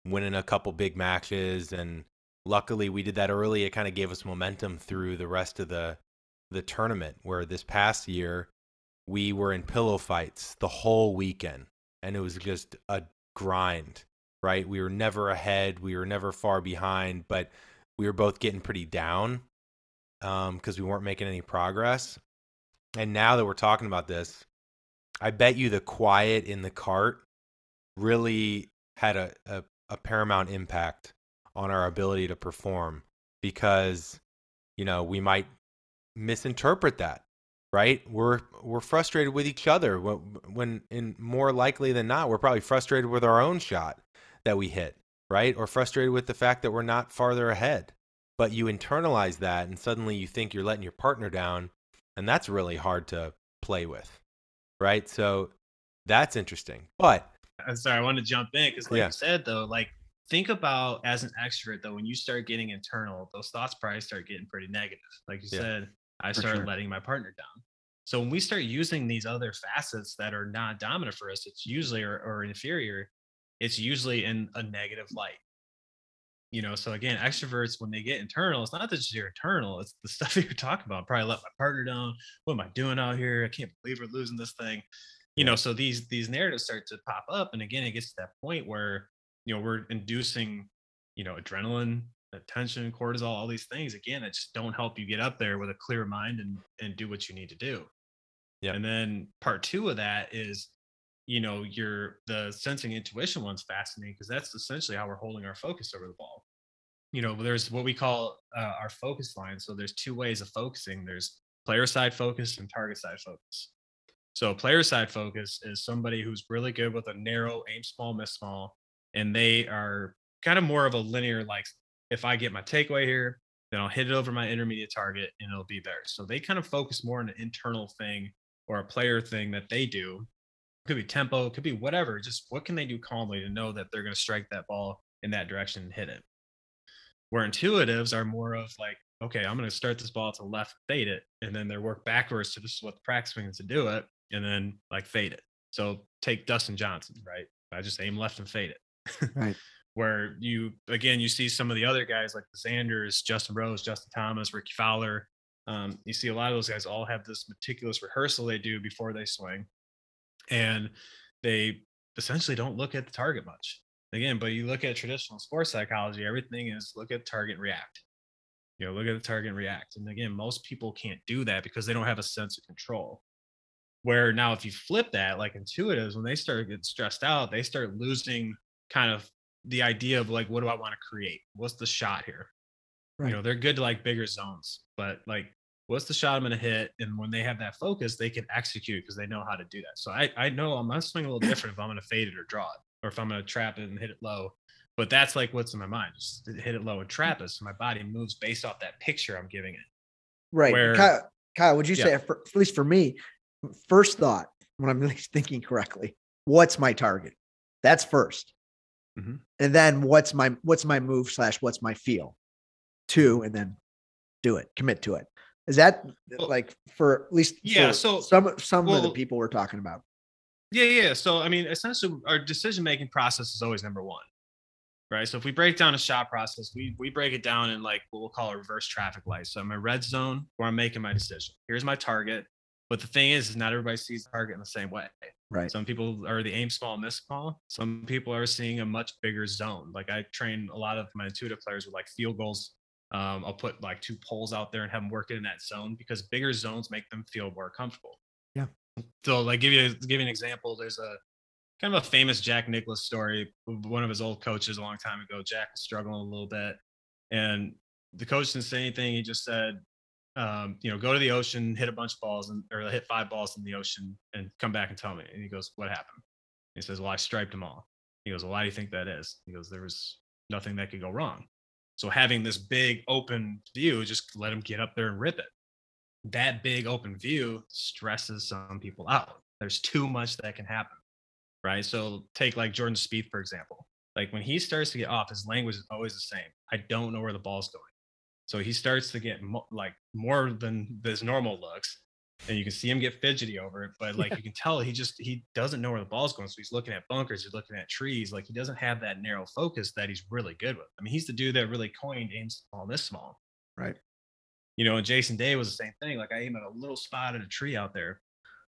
winning a couple big matches. And luckily, we did that early. It kind of gave us momentum through the rest of the the tournament. Where this past year, we were in pillow fights the whole weekend, and it was just a grind. Right? We were never ahead. We were never far behind, but we were both getting pretty down because um, we weren't making any progress. And now that we're talking about this, I bet you the quiet in the cart really had a, a, a paramount impact on our ability to perform because, you know, we might misinterpret that right? We're we're frustrated with each other when, in more likely than not we're probably frustrated with our own shot that we hit right? Or frustrated with the fact that we're not farther ahead but you internalize that and suddenly you think you're letting your partner down and that's really hard to play with right so that's interesting but i'm sorry i want to jump in because like yeah. you said though like think about as an extrovert though when you start getting internal those thoughts probably start getting pretty negative like you yeah. said i started sure. letting my partner down so when we start using these other facets that are not dominant for us it's usually or, or inferior it's usually in a negative light you know so again extroverts when they get internal it's not that just you're internal it's the stuff you're talking about probably let my partner down what am i doing out here? I can't believe we're losing this thing. You know so these these narratives start to pop up and again it gets to that point where you know we're inducing you know adrenaline attention cortisol all these things again that just don't help you get up there with a clear mind and and do what you need to do. Yeah. And then part two of that is you know your the sensing intuition one's fascinating because that's essentially how we're holding our focus over the ball. You know there's what we call uh, our focus line so there's two ways of focusing. There's player side focus and target side focus. So player side focus is somebody who's really good with a narrow aim small miss small and they are kind of more of a linear like if i get my takeaway here then i'll hit it over my intermediate target and it'll be there. So they kind of focus more on an internal thing or a player thing that they do could be tempo, could be whatever. Just what can they do calmly to know that they're going to strike that ball in that direction and hit it. Where intuitives are more of like, okay, I'm going to start this ball to the left, fade it, and then they work backwards to this is what the practice means to do it, and then like fade it. So take Dustin Johnson, right? I just aim left and fade it. Right. Where you again you see some of the other guys like the Xanders, Justin Rose, Justin Thomas, Rickie Fowler. Um, you see a lot of those guys all have this meticulous rehearsal they do before they swing, and they essentially don't look at the target much. Again, but you look at traditional sports psychology, everything is look at target react. You know, look at the target react. And again, most people can't do that because they don't have a sense of control. Where now, if you flip that, like intuitives, when they start getting stressed out, they start losing kind of the idea of like, what do I want to create? What's the shot here? Right. You know, they're good to like bigger zones, but like, what's the shot I'm going to hit? And when they have that focus, they can execute because they know how to do that. So I, I know I'm going to swing a little different if I'm going to fade it or draw it, or if I'm going to trap it and hit it low. But that's like what's in my mind. Just hit it low and trap it. So my body moves based off that picture I'm giving it. Right. Where- Kiel, Kiel, would you Yeah. say, for, at least for me, first thought when I'm really thinking correctly, what's my target? That's 1st Mhm. And then what's my what's my move slash what's my feel? Two, and then do it, commit to it. Is that Well, like for at least yeah, so- some some of the people we're talking about? Yeah, yeah. So I mean, essentially, our decision making process is always number one, right? So if we break down a shot process, we we break it down in like what we'll call a reverse traffic light. So I'm in a red zone where I'm making my decision. Here's my target. But the thing is, is not everybody sees the target in the same way. Right. Some people are the aim small, miss small. Some people are seeing a much bigger zone. Like I train a lot of my intuitive players with like field goals. Um, I'll put like two poles out there and have them working in that zone because bigger zones make them feel more comfortable. Yeah. So like give you give you an example. There's a kind of a famous Jack Nicklaus story. One of his old coaches a long time ago. Jack was struggling a little bit, and the coach didn't say anything. He just said, um, you know, go to the ocean, hit a bunch of balls, and or hit five balls in the ocean, and come back and tell me. And he goes, what happened? He says, well, I striped them all. He goes, well, why do you think that is? He goes, there was nothing that could go wrong. So having this big open view, just let him get up there and rip it. That big open view stresses some people out. There's too much that can happen, right? So take like Jordan Spieth for example. Like when he starts to get off, his language is always the same. I don't know where the ball's going. So he starts to get mo- like more than his normal looks, and you can see him get fidgety over it. But like you can tell, he just he doesn't know where the ball's going. So he's looking at bunkers, he's looking at trees. Like he doesn't have that narrow focus that he's really good with. I mean, he's the dude that really coined aim small, this small. Right. You know, and Jason Day was the same thing. Like I aim at a little spot at a tree out there,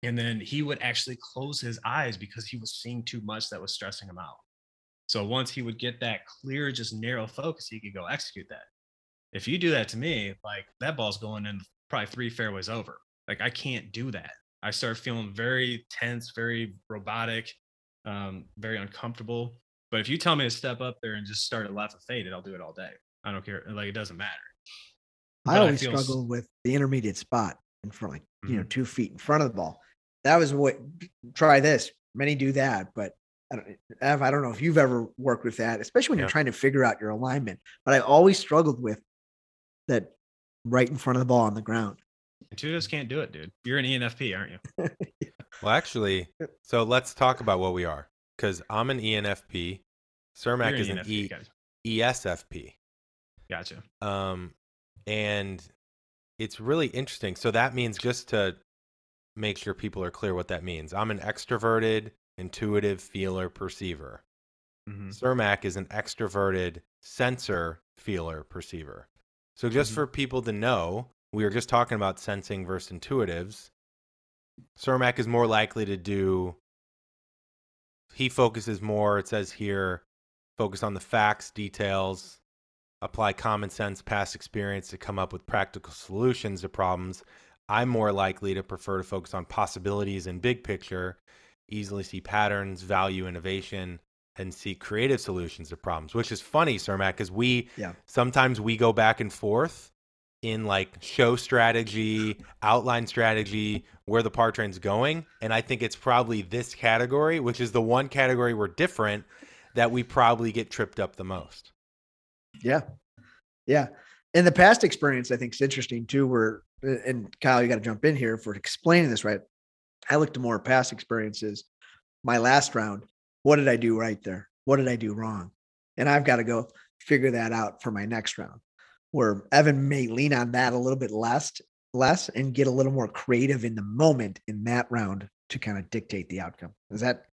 and then he would actually close his eyes because he was seeing too much that was stressing him out. So once he would get that clear, just narrow focus, he could go execute that. If you do that to me, like that ball's going in probably three fairways over. Like I can't do that. I start feeling very tense, very robotic, um, very uncomfortable. But if you tell me to step up there and just start at left and fade it, I'll do it all day. I don't care. Like it doesn't matter. I But always feel s- struggle with the intermediate spot in front, like you know, Mhm. two feet in front of the ball. That was what. Try this. Many do that, but I don't, Ev, I don't know if you've ever worked with that, especially when Yeah. you're trying to figure out your alignment. But I always struggled with that right in front of the ball on the ground. Intuitives can't do it, dude. You're an ENFP, aren't you? Well, actually, so let's talk about what we are because I'm an ENFP. Cermak You're is an an ENFP. e- Gotcha. ESFP. Gotcha. Um, and it's really interesting. So that means just to make sure people are clear what that means. I'm an extroverted, intuitive feeler perceiver. Mhm. Cermak is an extroverted sensor feeler perceiver. So just Mhm. for people to know, we were just talking about sensing versus intuitives. Cermak is more likely to do he focuses more, it says here, focus on the facts, details, apply common sense, past experience to come up with practical solutions to problems. I'm more likely to prefer to focus on possibilities and big picture, easily see patterns, value innovation, and see creative solutions to problems, which is funny, Cermak, because we Yeah. sometimes we go back and forth in like show strategy, outline strategy, where the par train's going. And I think it's probably this category, which is the one category we're different that we probably get tripped up the most. Yeah. Yeah. And the past experience, I think, is interesting too. Where, and Kiel, you got to jump in here for explaining this right. I looked at more past experiences. My last round, what did I do right there? What did I do wrong? and I've got to go figure that out for my next round. Where Evan may lean on that a little bit less, less, and get a little more creative in the moment in that round to kind of dictate the outcome. Is that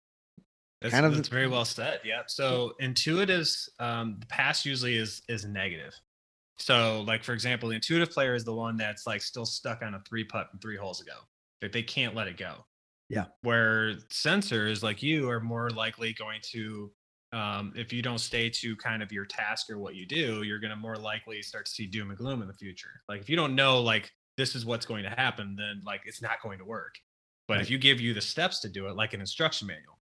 That's, kind of that's the- very well said. Yeah. So intuitives, um, the pass usually is is negative. So like for example, the intuitive player is the one that's like still stuck on a three putt from three holes ago. Like they can't let it go. Yeah. Where sensors like you are more likely going to, um, if you don't stay to kind of your task or what you do, you're going to more likely start to see doom and gloom in the future. Like if you don't know like this is what's going to happen, then like it's not going to work. But Right. if you give you the steps to do it, like an instruction manual,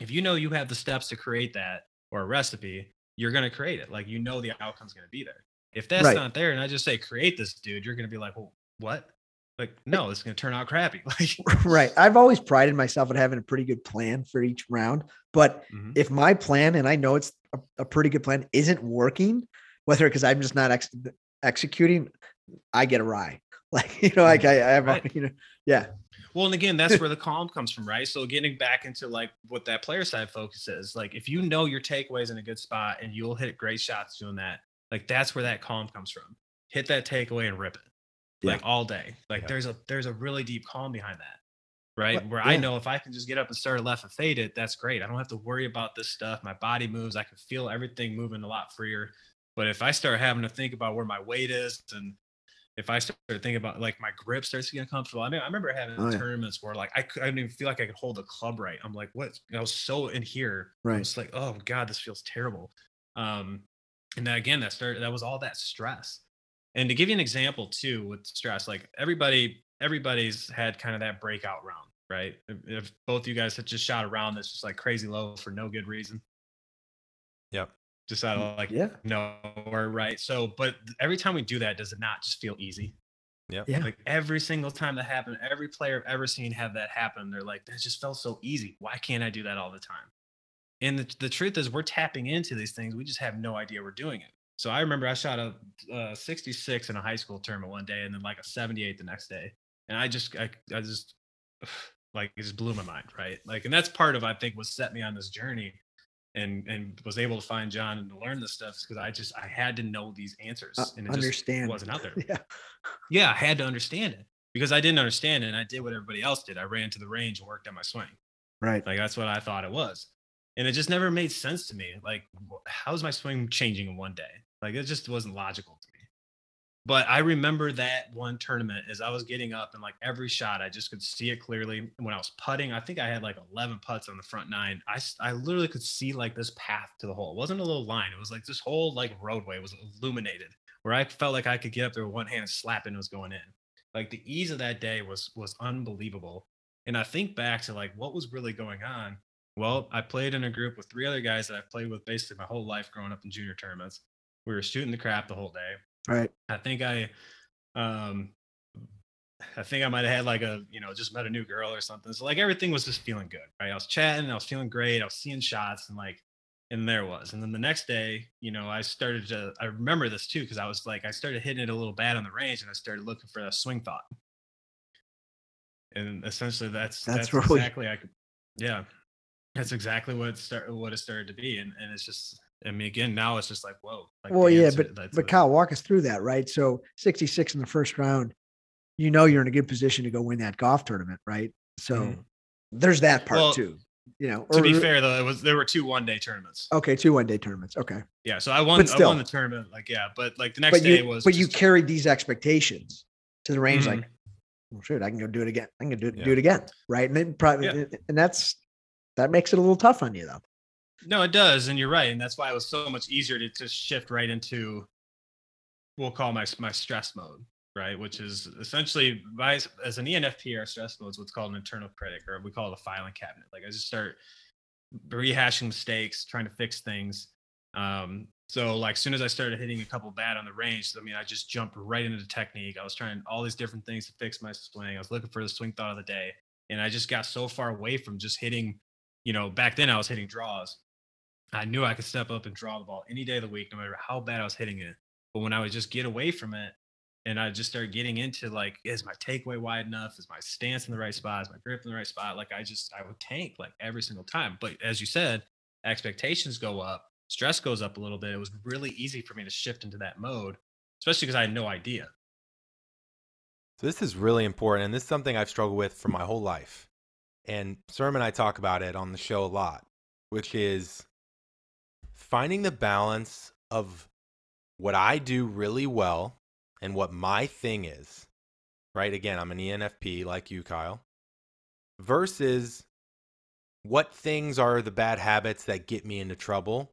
if you know you have the steps to create that or a recipe, you're going to create it. Like you know the outcome's going to be there. If that's Right. not there, and I just say create this, dude, you're going to be like, well, what? Like, no, it's going to turn out crappy. Like, right? I've always prided myself on having a pretty good plan for each round. But Mhm. if my plan, and I know it's a, a pretty good plan, isn't working, whether because I'm just not ex- executing, I get a rye. Like, you know, like I, I have, a- Right. you know, yeah, Well, and again, that's where the calm comes from, right? So getting back into like what that player side focus is, like if you know your takeaways in a good spot and you'll hit great shots doing that, like that's where that calm comes from. Hit that takeaway and rip it. Yeah. Like all day. Like Yeah. there's a there's a really deep calm behind that. Right. Where I know if I can just get up and start a left and fade it, that's great. I don't have to worry about this stuff. My body moves. I can feel everything moving a lot freer. But if I start having to think about where my weight is and if I start thinking about like my grip starts to get uncomfortable. I mean, I remember having Oh, yeah. tournaments where like I, I didn't even feel like I could hold the club right. I'm like, what? I was so in here. Right. was like, oh god, this feels terrible. Um, and then again, that started. That was all that stress. And to give you an example too, with stress, like everybody, everybody's had kind of that breakout round, right? If, if both you guys had just shot a round that's just like crazy low for no good reason, Yep. just out of like Yeah. nowhere, right? So, but every time we do that, does it not just feel easy? Yep. Yeah. Like every single time that happened, every player I've ever seen have that happen, they're like, that just felt so easy. Why can't I do that all the time? And the, the truth is, we're tapping into these things. We just have no idea we're doing it. So I remember I shot a, uh 66 in a high school tournament one day and then like a 78 the next day. And I just, I, I just, like, it just blew my mind, right? Like, and that's part of, I think, what set me on this journey and and was able to find John and to learn this stuff because I just, I had to know these answers Uh, and it just understand. wasn't out there Yeah. yeah, I had to understand it because I didn't understand it. And I did what everybody else did. I ran to the range and worked on my swing. Right. Like that's what I thought it was. And it just never made sense to me. Like, how's my swing changing in one day? Like, it just wasn't logical to me. But I remember that one tournament as I was getting up and like every shot, I just could see it clearly. And when I was putting, I think I had like 11 putts on the front nine. I, I literally could see like this path to the hole. It wasn't a little line. It was like this whole like roadway was illuminated where I felt like I could get up there with one hand and slap and it was going in. Like the ease of that day was was unbelievable. And I think back to like what was really going on. Well, I played in a group with three other guys that I've played with basically my whole life growing up in junior tournaments. We were shooting the crap the whole day. Right. I think I um I think I might have had like a, you know, just met a new girl or something. So like everything was just feeling good, right? I was chatting, I was feeling great, I was seeing shots and like and there was. And then the next day, you know, I started to I remember this too because I was like I started hitting it a little bad on the range and I started looking for a swing thought. And essentially that's That's that's, we- exactly I could yeah. That's exactly what it started what it started to be. And and it's just I mean again now it's just like whoa. Like well, yeah, answer- but but a- Kiel, walk us through that, right? So 66 in the first round, you know you're in a good position to go win that golf tournament, right? So Mhm. there's that part Well, too. You know, to be fair though, it was there were two one day tournaments. okay, two one day tournaments. Okay. Yeah, so I won. But I still. won the tournament. Like yeah, but like the next day you was. but you carried these expectations to the range Mhm. like, well, shoot, I can go do it again. I can do it, Yeah. do it again. Right. And then probably Yeah. and that's that makes it a little tough on you though. No, it does, and you're right, and that's why it was so much easier to just shift right into. We'll call my my stress mode, right? Which is essentially my as an ENFP, our stress mode is what's called an internal critic, or we call it a filing cabinet. Like I just start rehashing mistakes, trying to fix things. Um, so like as soon as I started hitting a couple bad on the range, I mean, I just jumped right into the technique. I was trying all these different things to fix my swing. I was looking for the swing thought of the day, and I just got so far away from just hitting. You know, back then I was hitting draws. I knew I could step up and draw the ball any day of the week, no matter how bad I was hitting it. But when I would just get away from it, and I just started getting into like, is my takeaway wide enough? Is my stance in the right spot? Is my grip in the right spot? Like I just I would tank like every single time. But as you said, expectations go up stress goes up a little bit, it was really easy for me to shift into that mode, especially because I had no idea. So this is really important, and this is something I've struggled with for my whole life. And Cermak and I talk about it on the show a lot, which is finding the balance of what I do really well and what my thing is. Right? Again, I'm an ENFP like you, Kiel, versus what things are the bad habits that get me into trouble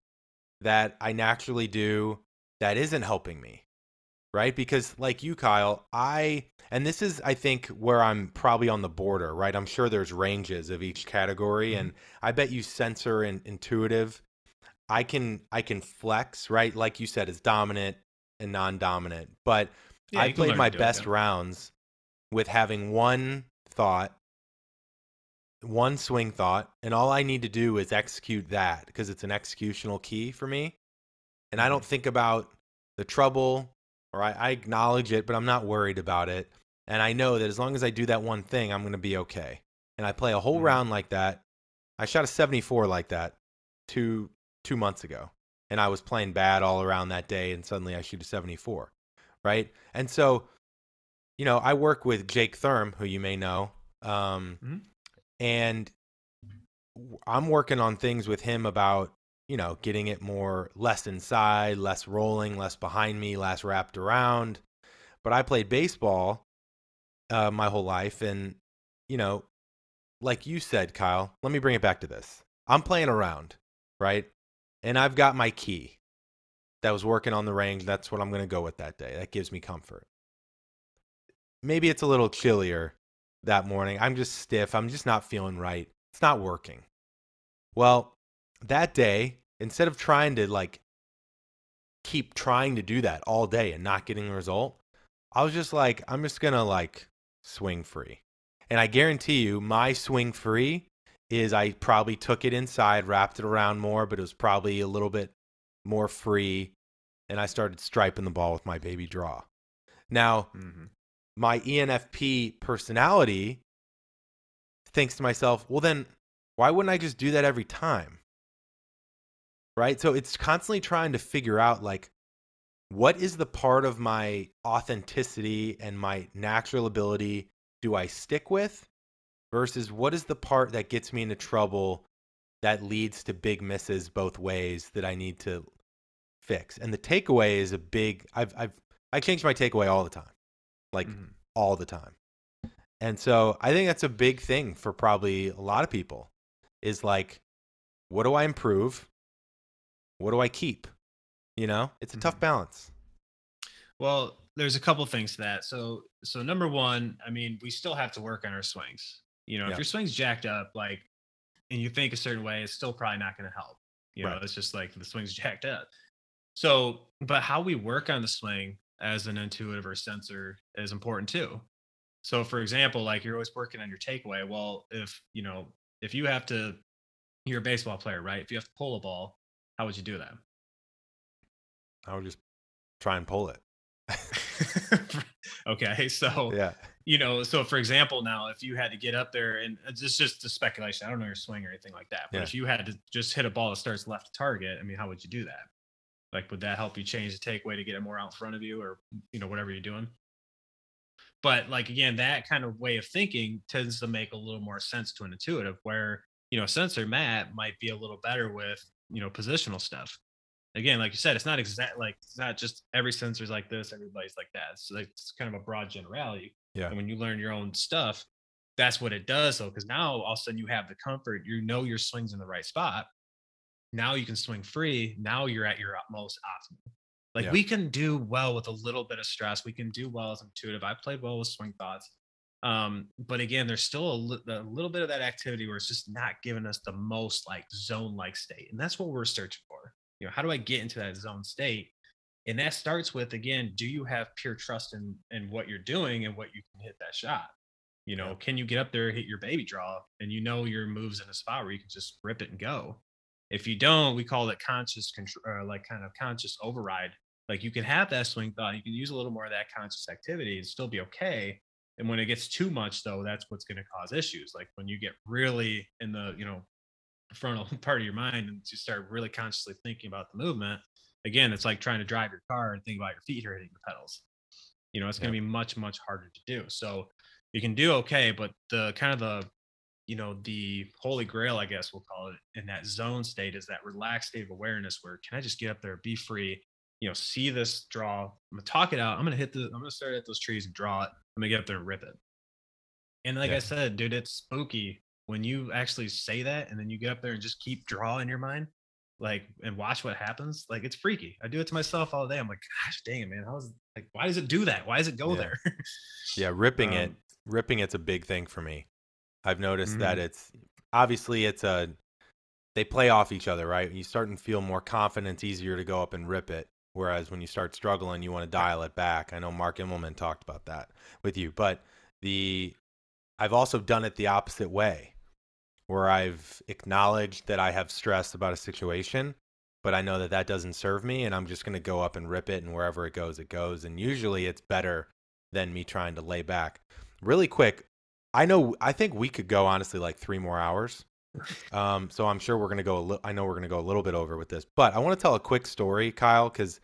that I naturally do that isn't helping me. Right? Because, like you, Kiel, I, and this is, I think, where I'm probably on the border, right? I'm sure there's ranges of each category. Mm-hmm. And I bet you sensor and intuitive, I can, I can flex, right? Like you said, it's dominant and non dominant. But yeah, I played my best it, yeah. rounds with having one thought one swing thought, and all I need to do is execute that because it's an executional key for me. And I don't mm-hmm. think about the trouble or I, I, acknowledge it, but I'm not worried about it. And I know that as long as I do that one thing, I'm going to be okay. And I play a whole mm-hmm. round like that. I shot a 74 like that two two months ago, and I was playing bad all around that day, and suddenly I shoot a 74, right? And so, you know, I work with Jake Thurm, who you may know. Um, mm-hmm and I'm working on things with him about you know getting it more less inside, less rolling, less behind me, less wrapped around. But I played baseball uh, my whole life, and you know, like you said, Kiel. Let me bring it back to this. I'm playing around, right? And I've got my key that was working on the range. That's what I'm going to go with that day. That gives me comfort. Maybe it's a little chillier that morning. I'm just stiff. I'm just not feeling right. It's not working. Well, that day, instead of trying to like keep trying to do that all day and not getting a result, I was just like, I'm just going to like swing free. And I guarantee you, my swing free is I probably took it inside, wrapped it around more, but it was probably a little bit more free. And I started striping the ball with my baby draw. Now, mm-hmm my ENFP personality thinks to myself, well, then why wouldn't I just do that every time? Right. So it's constantly trying to figure out like, what is the part of my authenticity and my natural ability do I stick with versus what is the part that gets me into trouble that leads to big misses both ways that I need to fix? And the takeaway is a big, I've, I've, I change my takeaway all the time like mm-hmm. all the time. And so I think that's a big thing for probably a lot of people is like, what do I improve? What do I keep? You know, it's a mm-hmm. tough balance. Well, there's a couple things to that. So, so number one, I mean, we still have to work on our swings. You know, yeah. if your swing's jacked up, like, and you think a certain way, it's still probably not going to help. You right. know, it's just like the swing's jacked up. So, but how we work on the swing as an intuitive or sensor is important too. So for example, like you're always working on your takeaway. Well, if you know, if you have to you're a baseball player, right? If you have to pull a ball, how would you do that? I would just try and pull it. okay. So yeah. You know, so for example, now if you had to get up there and uh, it's just a speculation, I don't know your swing or anything like that, but yeah. if you had to just hit a ball that starts left to target, I mean, how would you do that? Like, would that help you change the takeaway to get it more out in front of you or, you know, whatever you're doing? But like, again, that kind of way of thinking tends to make a little more sense to an intuitive where, you know, sensor Matt might be a little better with, you know, positional stuff. Again, like you said, it's not exact, like, it's not just every sensor's like this, everybody's like that. So like, it's kind of a broad generality. Yeah. And when you learn your own stuff, that's what it does. So, because now all of a sudden you have the comfort, you know your swing's in the right spot now you can swing free. Now you're at your most optimal. Like yeah. we can do well with a little bit of stress. We can do well as intuitive. I played well with swing thoughts. Um, but again, there's still a, li- a, little bit of that activity where it's just not giving us the most like zone like state. And that's what we're searching for. You know, how do I get into that zone state? And that starts with again, do you have pure trust in in what you're doing and what you can hit that shot? You know, can you get up there, hit your baby draw, and you know your moves in a spot where you can just rip it and go? If you don't, we call it conscious control, uh, like kind of conscious override. Like you can have that swing thought, you can use a little more of that conscious activity and still be okay. And when it gets too much, though, that's what's going to cause issues. Like when you get really in the, you know, frontal part of your mind and you start really consciously thinking about the movement, again, it's like trying to drive your car and think about your feet hitting the pedals. You know, it's going to be much, much harder to do. So you can do okay, but the kind of the, you know, the holy grail, I guess we'll call it, in that zone state is that relaxed state of awareness where can I just get up there, be free, you know, see this draw, I'm gonna talk it out, I'm gonna hit the, I'm gonna start at those trees and draw it, I'm gonna get up there and rip it. And like Yeah. I said, dude, it's spooky when you actually say that and then you get up there and just keep draw in your mind, like and watch what happens. Like it's freaky. I do it to myself all day. I'm like, gosh dang it, man. How is like why does it do that? Why does it go Yeah. there? Yeah, ripping it, Um, ripping it's a big thing for me. I've noticed that Mhm. it's obviously it's a they play off each other, right? You start and feel more confident, it's easier to go up and rip it. Whereas when you start struggling, you want to dial it back. I know Mark Immelman talked about that with you, but the I've also done it the opposite way, where I've acknowledged that I have stress about a situation, but I know that that doesn't serve me, and I'm just going to go up and rip it, and wherever it goes, it goes. And usually, it's better than me trying to lay back. Really quick, I know I think we could go honestly like three more hours. Um, so I'm sure we're gonna go. A li- I know we're gonna go a little bit over with this, but I want to tell a quick story, Kiel, because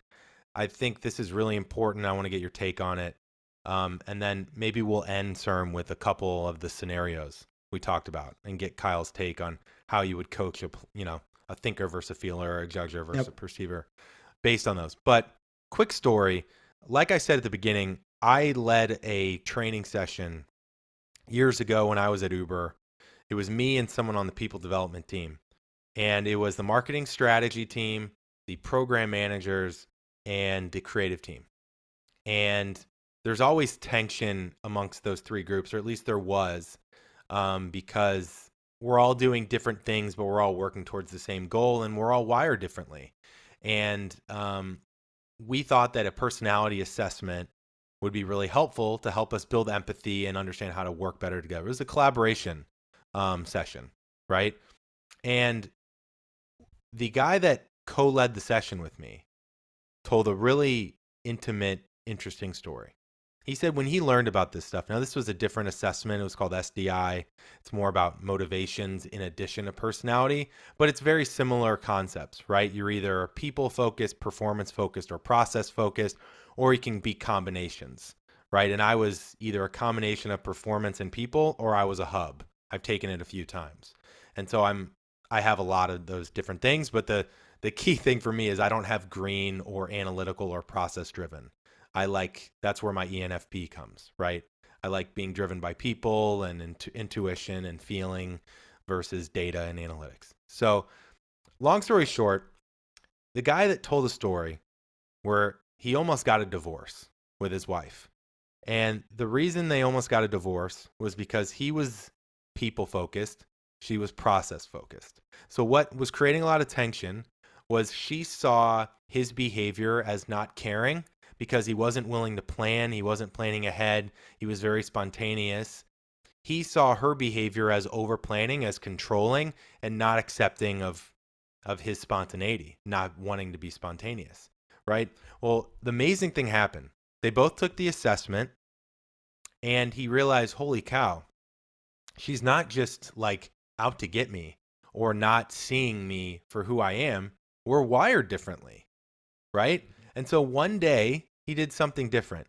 I think this is really important. I want to get your take on it, um, and then maybe we'll end CERM with a couple of the scenarios we talked about, and get Kiel's take on how you would coach a you know a thinker versus a feeler, or a judger versus a perceiver, based on those. But quick story, like I said at the beginning, I led a training session years ago when I was at Uber. It was me and someone on the people development team. And it was the marketing strategy team, the program managers, and the creative team. And there's always tension amongst those three groups, or at least there was, um, because we're all doing different things, but we're all working towards the same goal and we're all wired differently. And um, we thought that a personality assessment would be really helpful to help us build empathy and understand how to work better together. It was a collaboration um, session, right? And the guy that co led the session with me told a really intimate, interesting story. He said when he learned about this stuff, now this was a different assessment. It was called SDI. It's more about motivations in addition to personality, but it's very similar concepts, right? You're either people focused, performance focused, or process focused, or you can be combinations, right? And I was either a combination of performance and people, or I was a hub. I've taken it a few times. And so I'm I have a lot of those different things, but the the key thing for me is I don't have green or analytical or process driven. I like that's where my ENFP comes, right? I like being driven by people and intu- intuition and feeling versus data and analytics. So, long story short, the guy that told the story where he almost got a divorce with his wife. And the reason they almost got a divorce was because he was people focused, she was process focused. So, what was creating a lot of tension was she saw his behavior as not caring because he wasn't willing to plan, he wasn't planning ahead, he was very spontaneous. He saw her behavior as over planning, as controlling, and not accepting of of his spontaneity, not wanting to be spontaneous, right? Well, the amazing thing happened. They both took the assessment and he realized, holy cow, she's not just like out to get me or not seeing me for who I am. We're wired differently, right? And so one day he did something different.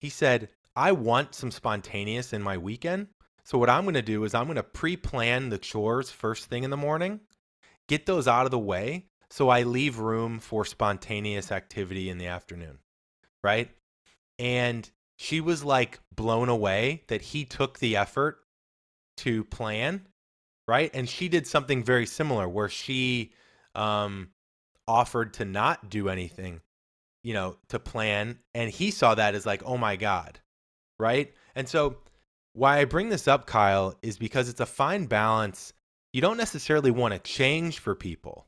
He said, I want some spontaneous in my weekend. So what I'm going to do is I'm going to pre-plan the chores first thing in the morning, get those out of the way so I leave room for spontaneous activity in the afternoon, right? And she was like blown away that he took the effort to plan, right? And she did something very similar where she um, offered to not do anything, you know, to plan. And he saw that as like, oh my God, right? And so, why I bring this up, Kiel, is because it's a fine balance. You don't necessarily want to change for people,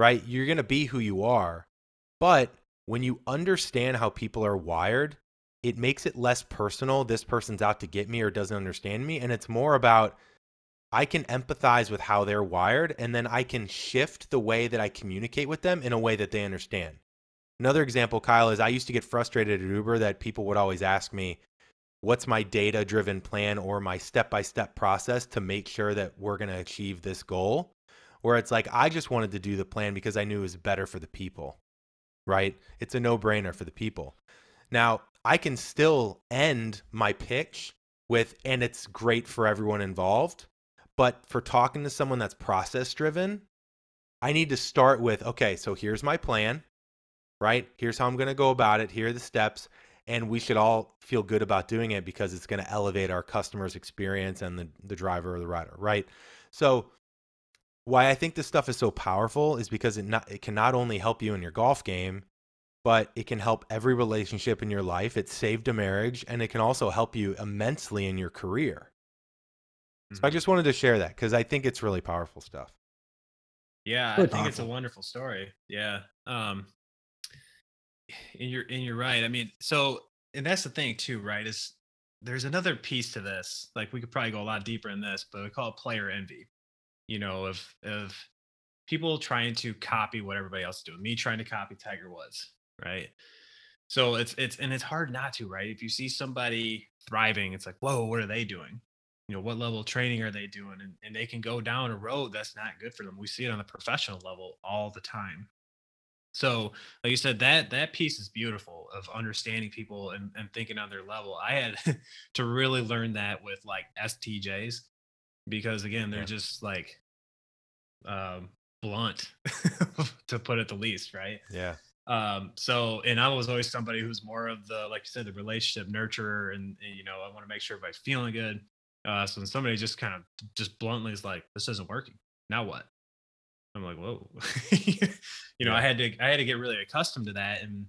right? You're going to be who you are. But when you understand how people are wired, it makes it less personal. This person's out to get me or doesn't understand me. And it's more about I can empathize with how they're wired and then I can shift the way that I communicate with them in a way that they understand. Another example, Kiel, is I used to get frustrated at Uber that people would always ask me, What's my data driven plan or my step by step process to make sure that we're going to achieve this goal? where it's like I just wanted to do the plan because I knew it was better for the people, right? It's a no brainer for the people. Now, I can still end my pitch with, and it's great for everyone involved. But for talking to someone that's process driven, I need to start with, okay, so here's my plan, right? Here's how I'm going to go about it. Here are the steps. And we should all feel good about doing it because it's going to elevate our customer's experience and the, the driver or the rider, right? So, why I think this stuff is so powerful is because it, not, it can not only help you in your golf game, but it can help every relationship in your life. It saved a marriage and it can also help you immensely in your career. Mm-hmm. So I mm-hmm. just wanted to share that because I think it's really powerful stuff. Yeah, I think it's a wonderful story. Yeah. Um and you're and you're right. I mean, so and that's the thing too, right? Is there's another piece to this. Like we could probably go a lot deeper in this, but we call it player envy. You know, of of people trying to copy what everybody else is doing. Me trying to copy Tiger Woods, right? So it's it's and it's hard not to, right? If you see somebody thriving, it's like, whoa, what are they doing? You know, what level of training are they doing? And, and they can go down a road that's not good for them. We see it on the professional level all the time. So, like you said, that that piece is beautiful of understanding people and, and thinking on their level. I had to really learn that with like STJs because again, they're yeah. just like um, blunt to put it the least, right? Yeah. Um, so, and I was always somebody who's more of the, like you said, the relationship nurturer, and, and you know, I want to make sure everybody's feeling good. Uh, so when somebody just kind of just bluntly is like, "This isn't working," now what? I'm like, "Whoa," you know. I had to, I had to get really accustomed to that, and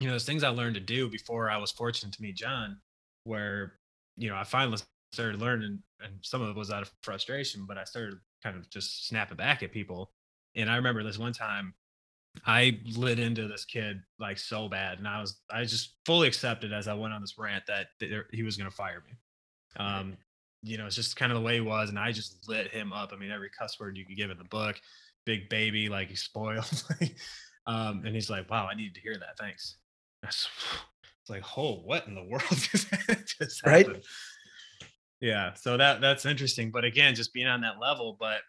you know, there's things I learned to do before I was fortunate to meet John, where you know, I finally started learning, and some of it was out of frustration, but I started kind of just snapping back at people. And I remember this one time I lit into this kid like so bad, and I was I just fully accepted as I went on this rant that he was going to fire me. Um, you know, it's just kind of the way he was, and I just lit him up. I mean, every cuss word you could give in the book, big baby, like he's spoiled. um, and he's like, "Wow, I needed to hear that. Thanks." It's like, "Oh, what in the world just, just right?" Yeah, so that that's interesting. But again, just being on that level, but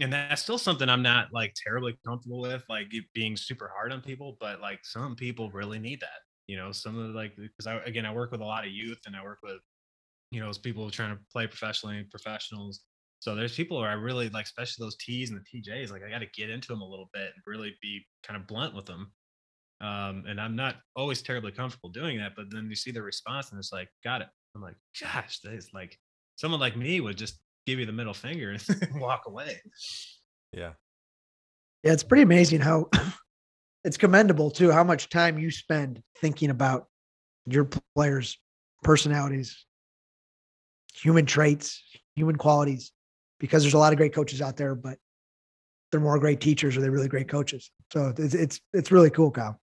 and that's still something I'm not like terribly comfortable with, like being super hard on people. But like some people really need that, you know. Some of the, like because I again I work with a lot of youth and I work with you know people trying to play professionally, professionals. So there's people where I really like, especially those T's and the TJs. Like I got to get into them a little bit and really be kind of blunt with them. Um, and I'm not always terribly comfortable doing that. But then you see the response and it's like, got it. I'm like, gosh, it's like someone like me would just give you the middle finger and walk away. Yeah. Yeah, it's pretty amazing how it's commendable too how much time you spend thinking about your players' personalities, human traits, human qualities, because there's a lot of great coaches out there, but they're more great teachers or they're really great coaches. So it's it's it's really cool, Kiel.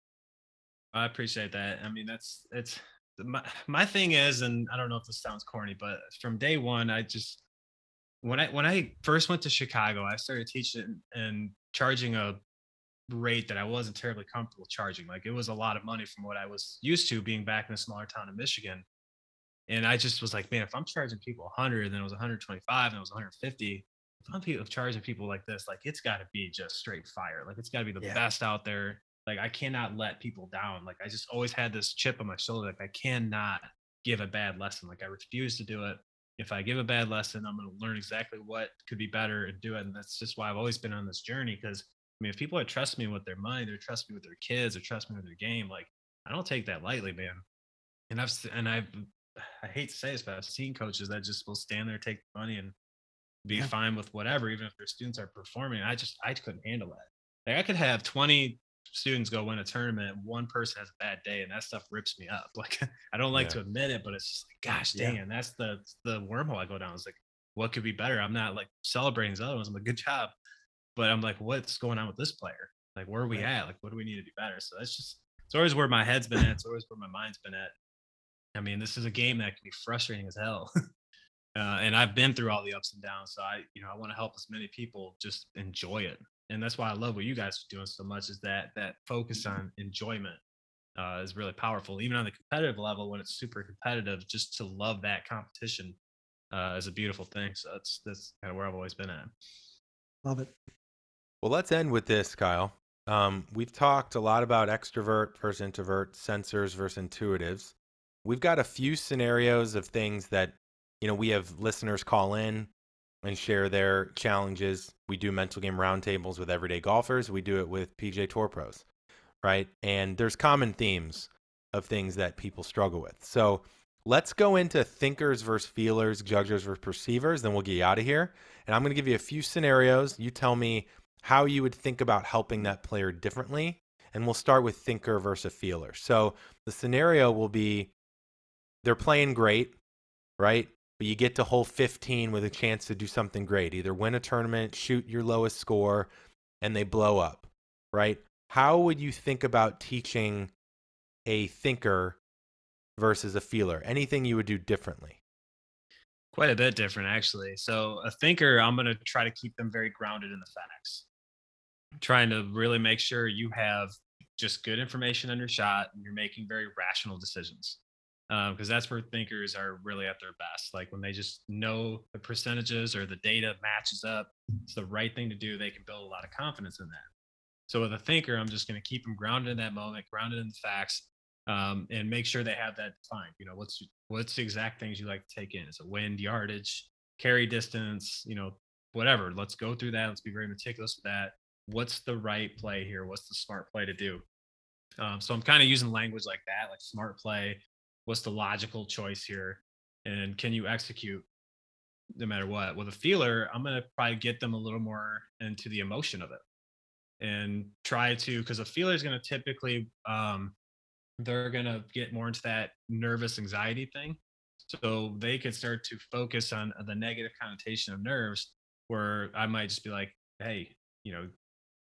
I appreciate that. I mean, that's it's my my thing is, and I don't know if this sounds corny, but from day one, I just when I when I first went to Chicago, I started teaching and charging a rate that I wasn't terribly comfortable charging. Like it was a lot of money from what I was used to being back in a smaller town in Michigan. And I just was like, man, if I'm charging people 100, then it was 125, and it was 150. If I'm people, charging people like this, like it's got to be just straight fire. Like it's got to be the yeah. best out there. Like I cannot let people down. Like I just always had this chip on my shoulder. Like I cannot give a bad lesson. Like I refuse to do it. If I give a bad lesson, I'm going to learn exactly what could be better and do it. And that's just why I've always been on this journey. Because I mean, if people are trust me with their money, they trust me with their kids, or trust me with their game. Like I don't take that lightly, man. And I've and I've I hate to say this, but I've seen coaches that just will stand there, take the money, and be yeah. fine with whatever, even if their students are performing. I just I couldn't handle that. Like I could have 20 students go win a tournament, one person has a bad day, and that stuff rips me up. Like I don't like yeah. to admit it, but it's just like, gosh dang, yeah. that's the the wormhole I go down. It's like, what could be better? I'm not like celebrating the other ones. I'm like, good job, but I'm like, what's going on with this player? Like, where are we right. at? Like, what do we need to be better? So that's just it's always where my head's been at. It's always where my mind's been at. I mean, this is a game that can be frustrating as hell. Uh, and I've been through all the ups and downs. So I, you know, I want to help as many people just enjoy it and that's why I love what you guys are doing so much is that that focus on enjoyment uh, is really powerful. Even on the competitive level, when it's super competitive, just to love that competition uh, is a beautiful thing. So that's that's kind of where I've always been at. Love it. Well, let's end with this, Kiel. Um, we've talked a lot about extrovert versus introvert, sensors versus intuitives. We've got a few scenarios of things that, you know, we have listeners call in and share their challenges. We do mental game roundtables with everyday golfers. We do it with PGA Tour pros, right? And there's common themes of things that people struggle with. So let's go into thinkers versus feelers, judgers versus perceivers. Then we'll get you out of here. And I'm going to give you a few scenarios. You tell me how you would think about helping that player differently. And we'll start with thinker versus feeler. So the scenario will be they're playing great, right? But you get to hole 15 with a chance to do something great, either win a tournament, shoot your lowest score, and they blow up, right? How would you think about teaching a thinker versus a feeler? Anything you would do differently? Quite a bit different, actually. So, a thinker, I'm going to try to keep them very grounded in the facts trying to really make sure you have just good information on your shot and you're making very rational decisions because um, that's where thinkers are really at their best like when they just know the percentages or the data matches up it's the right thing to do they can build a lot of confidence in that so with a thinker i'm just going to keep them grounded in that moment grounded in the facts um, and make sure they have that defined you know what's what's the exact things you like to take in is it wind yardage carry distance you know whatever let's go through that let's be very meticulous with that what's the right play here? What's the smart play to do? Um, so I'm kind of using language like that, like smart play. What's the logical choice here? And can you execute no matter what? With a feeler, I'm going to probably get them a little more into the emotion of it and try to, because a feeler is going to typically, um, they're going to get more into that nervous anxiety thing. So they could start to focus on the negative connotation of nerves, where I might just be like, hey, you know,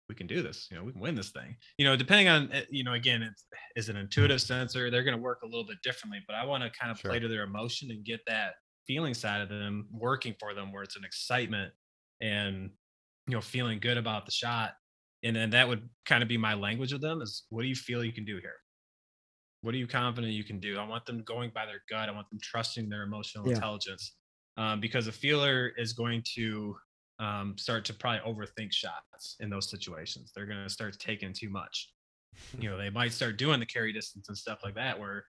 we can do this. You know, we can win this thing. You know, depending on eh, you know, again, it's is an intuitive sensor. They're going to work a little bit differently, but I want to kind of sure. play to their emotion and get that feeling side of them working for them, where it's an excitement and you know, feeling good about the shot. And then that would kind of be my language with them is what do you feel you can do here? What are you confident you can do? I want them going by their gut. I want them trusting their emotional yeah. intelligence. Um, because a feeler is going to um, start to probably overthink shots in those situations. They're going to start taking too much. You know, they might start doing the carry distance and stuff like that, where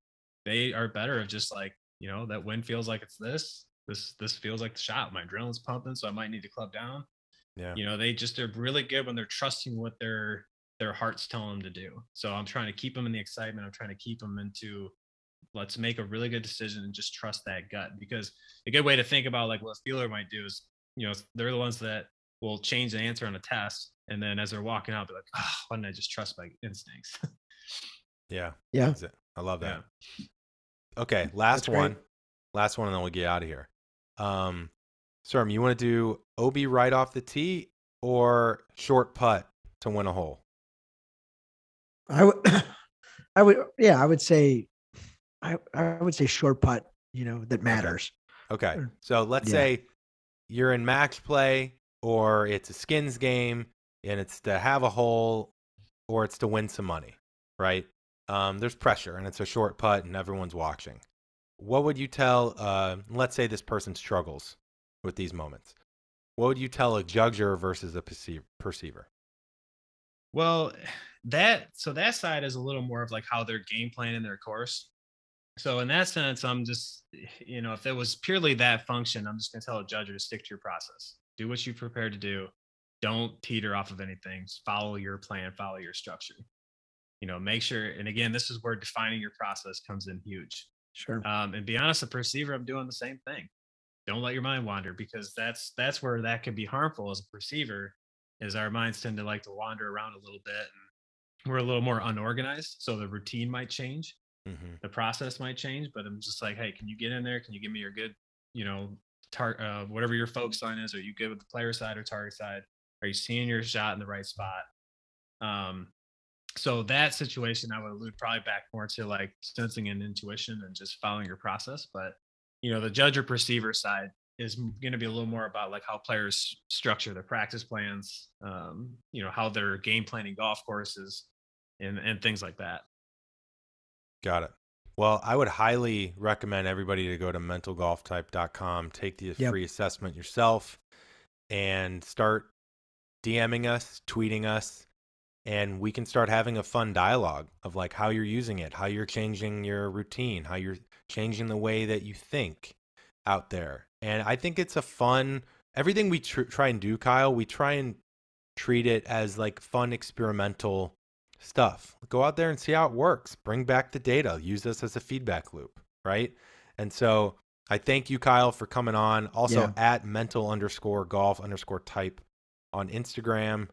they are better of just like, you know, that wind feels like it's this. This this feels like the shot. My adrenaline's pumping, so I might need to club down. Yeah. You know, they just they're really good when they're trusting what their their heart's telling them to do. So I'm trying to keep them in the excitement. I'm trying to keep them into let's make a really good decision and just trust that gut because a good way to think about like what a feeler might do is you know, they're the ones that will change the answer on a test. And then as they're walking out, they're like, oh, why didn't I just trust my instincts? yeah. Yeah. I love that. Yeah. Okay. Last That's one. Great. Last one, and then we'll get out of here. Um, Serm, you want to do OB right off the tee or short putt to win a hole? I would, I would, yeah, I would say, I, I would say short putt, you know, that matters. Okay. okay. So let's yeah. say you're in match play or it's a skins game and it's to have a hole or it's to win some money, right? Um, there's pressure and it's a short putt and everyone's watching. What would you tell, uh, let's say this person struggles with these moments. What would you tell a judger versus a perceiver? Well, that so that side is a little more of like how they're game planning their course so in that sense, I'm just, you know, if it was purely that function, I'm just going to tell a judge to stick to your process. Do what you prepared to do. Don't teeter off of anything. Follow your plan. Follow your structure. You know, make sure. And again, this is where defining your process comes in huge. Sure. Um, and be honest, a perceiver, I'm doing the same thing. Don't let your mind wander because that's that's where that can be harmful as a perceiver. Is our minds tend to like to wander around a little bit, and we're a little more unorganized, so the routine might change mm-hmm. the process might change but i'm just like hey can you get in there? Can you give me your good you know tar- uh, whatever your focus line is? Are you good with the player side or target side? Are you seeing your shot in the right spot? Um so that situation i would allude probably back more to like sensing and intuition and just following your process but you know the judge or perceiver side is going to be a little more about like how players structure their practice plans um, you know how they're game planning golf courses and and things like that Got it. Well, I would highly recommend everybody to go to mentalgolftype.com, take the yep. free assessment yourself, and start DMing us, tweeting us, and we can start having a fun dialogue of like how you're using it, how you're changing your routine, how you're changing the way that you think out there. And I think it's a fun everything we tr- try and do, Kiel, we try and treat it as like fun experimental stuff. Go out there and see how it works. Bring back the data. Use this as a feedback loop, right? And so I thank you, Kiel, for coming on. Also Yeah. at mental underscore golf underscore type on Instagram.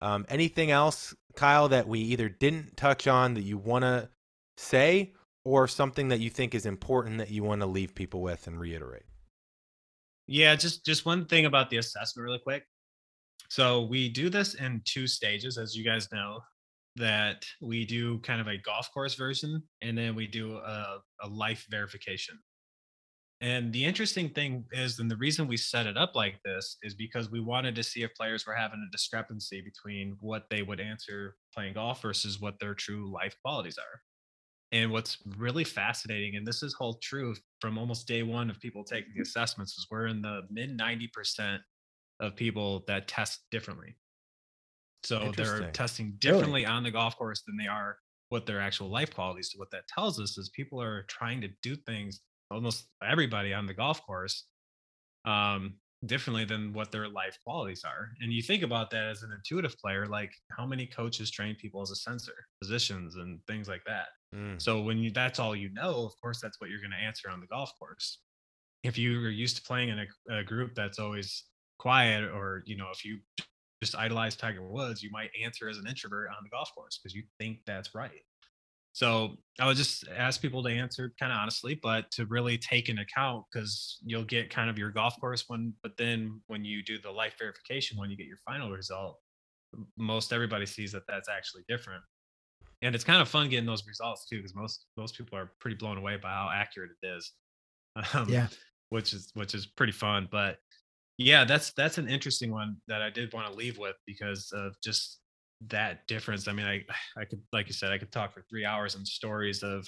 Um, anything else, Kiel, that we either didn't touch on that you want to say or something that you think is important that you want to leave people with and reiterate? Yeah, just just one thing about the assessment, really quick. So we do this in two stages, as you guys know. That we do kind of a golf course version, and then we do a, a life verification. And the interesting thing is, and the reason we set it up like this is because we wanted to see if players were having a discrepancy between what they would answer playing golf versus what their true life qualities are. And what's really fascinating, and this is whole true from almost day one of people taking the assessments, is we're in the mid 90% of people that test differently. So they're testing Really? differently on the golf course than they are what their actual life qualities. So what that tells us is people are trying to do things, almost everybody on the golf course, um, differently than what their life qualities are. And you think about that as an intuitive player, like how many coaches train people as a sensor, positions, and things like that. Mm. So when you that's all you know, of course, that's what you're going to answer on the golf course. If you are used to playing in a, a group that's always quiet, or you know, if you just idolize Tiger Woods, you might answer as an introvert on the golf course because you think that's right. So I would just ask people to answer kind of honestly, but to really take into account because you'll get kind of your golf course one, but then when you do the life verification, when you get your final result, most everybody sees that that's actually different and it's kind of fun getting those results too because most most people are pretty blown away by how accurate it is um, Yeah. which is which is pretty fun but yeah that's that's an interesting one that i did want to leave with because of just that difference i mean i i could like you said i could talk for three hours on stories of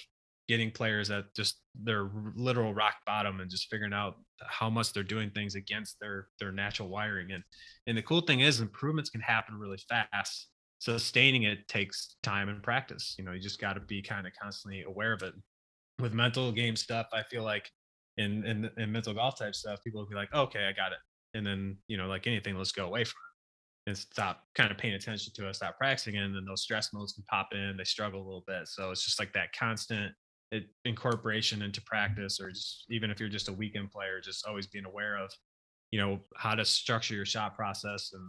getting players at just their literal rock bottom and just figuring out how much they're doing things against their their natural wiring and and the cool thing is improvements can happen really fast sustaining it takes time and practice. You know, you just got to be kind of constantly aware of it. With mental game stuff, I feel like in, in in mental golf type stuff, people will be like, okay, I got it. And then, you know, like anything, let's go away from it and stop kind of paying attention to it, stop practicing it. And then those stress modes can pop in, they struggle a little bit. So it's just like that constant it, incorporation into practice, or just even if you're just a weekend player, just always being aware of, you know, how to structure your shot process and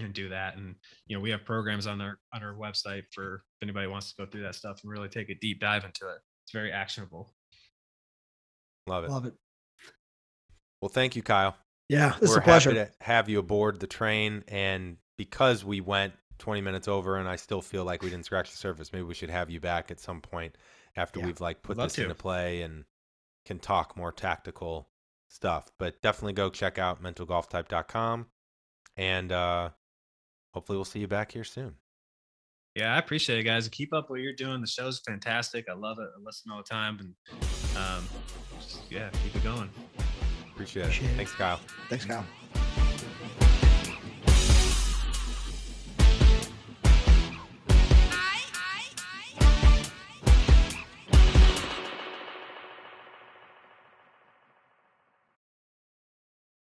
and do that. And you know, we have programs on our on our website for if anybody wants to go through that stuff and really take a deep dive into it. It's very actionable. Love it. Love it. Well, thank you, Kiel. Yeah, this is We're a pleasure. to have you aboard the train. And because we went 20 minutes over and I still feel like we didn't scratch the surface, maybe we should have you back at some point after Yeah, we've like put this to. into play and can talk more tactical stuff. But definitely go check out mentalgolftype.com. And uh, hopefully we'll see you back here soon. Yeah, I appreciate it, guys. Keep up what you're doing. The show's fantastic. I love it. I listen all the time, and um, just, yeah, keep it going. Appreciate, Appreciate it. it. Thanks, Kiel. Thanks, Kiel.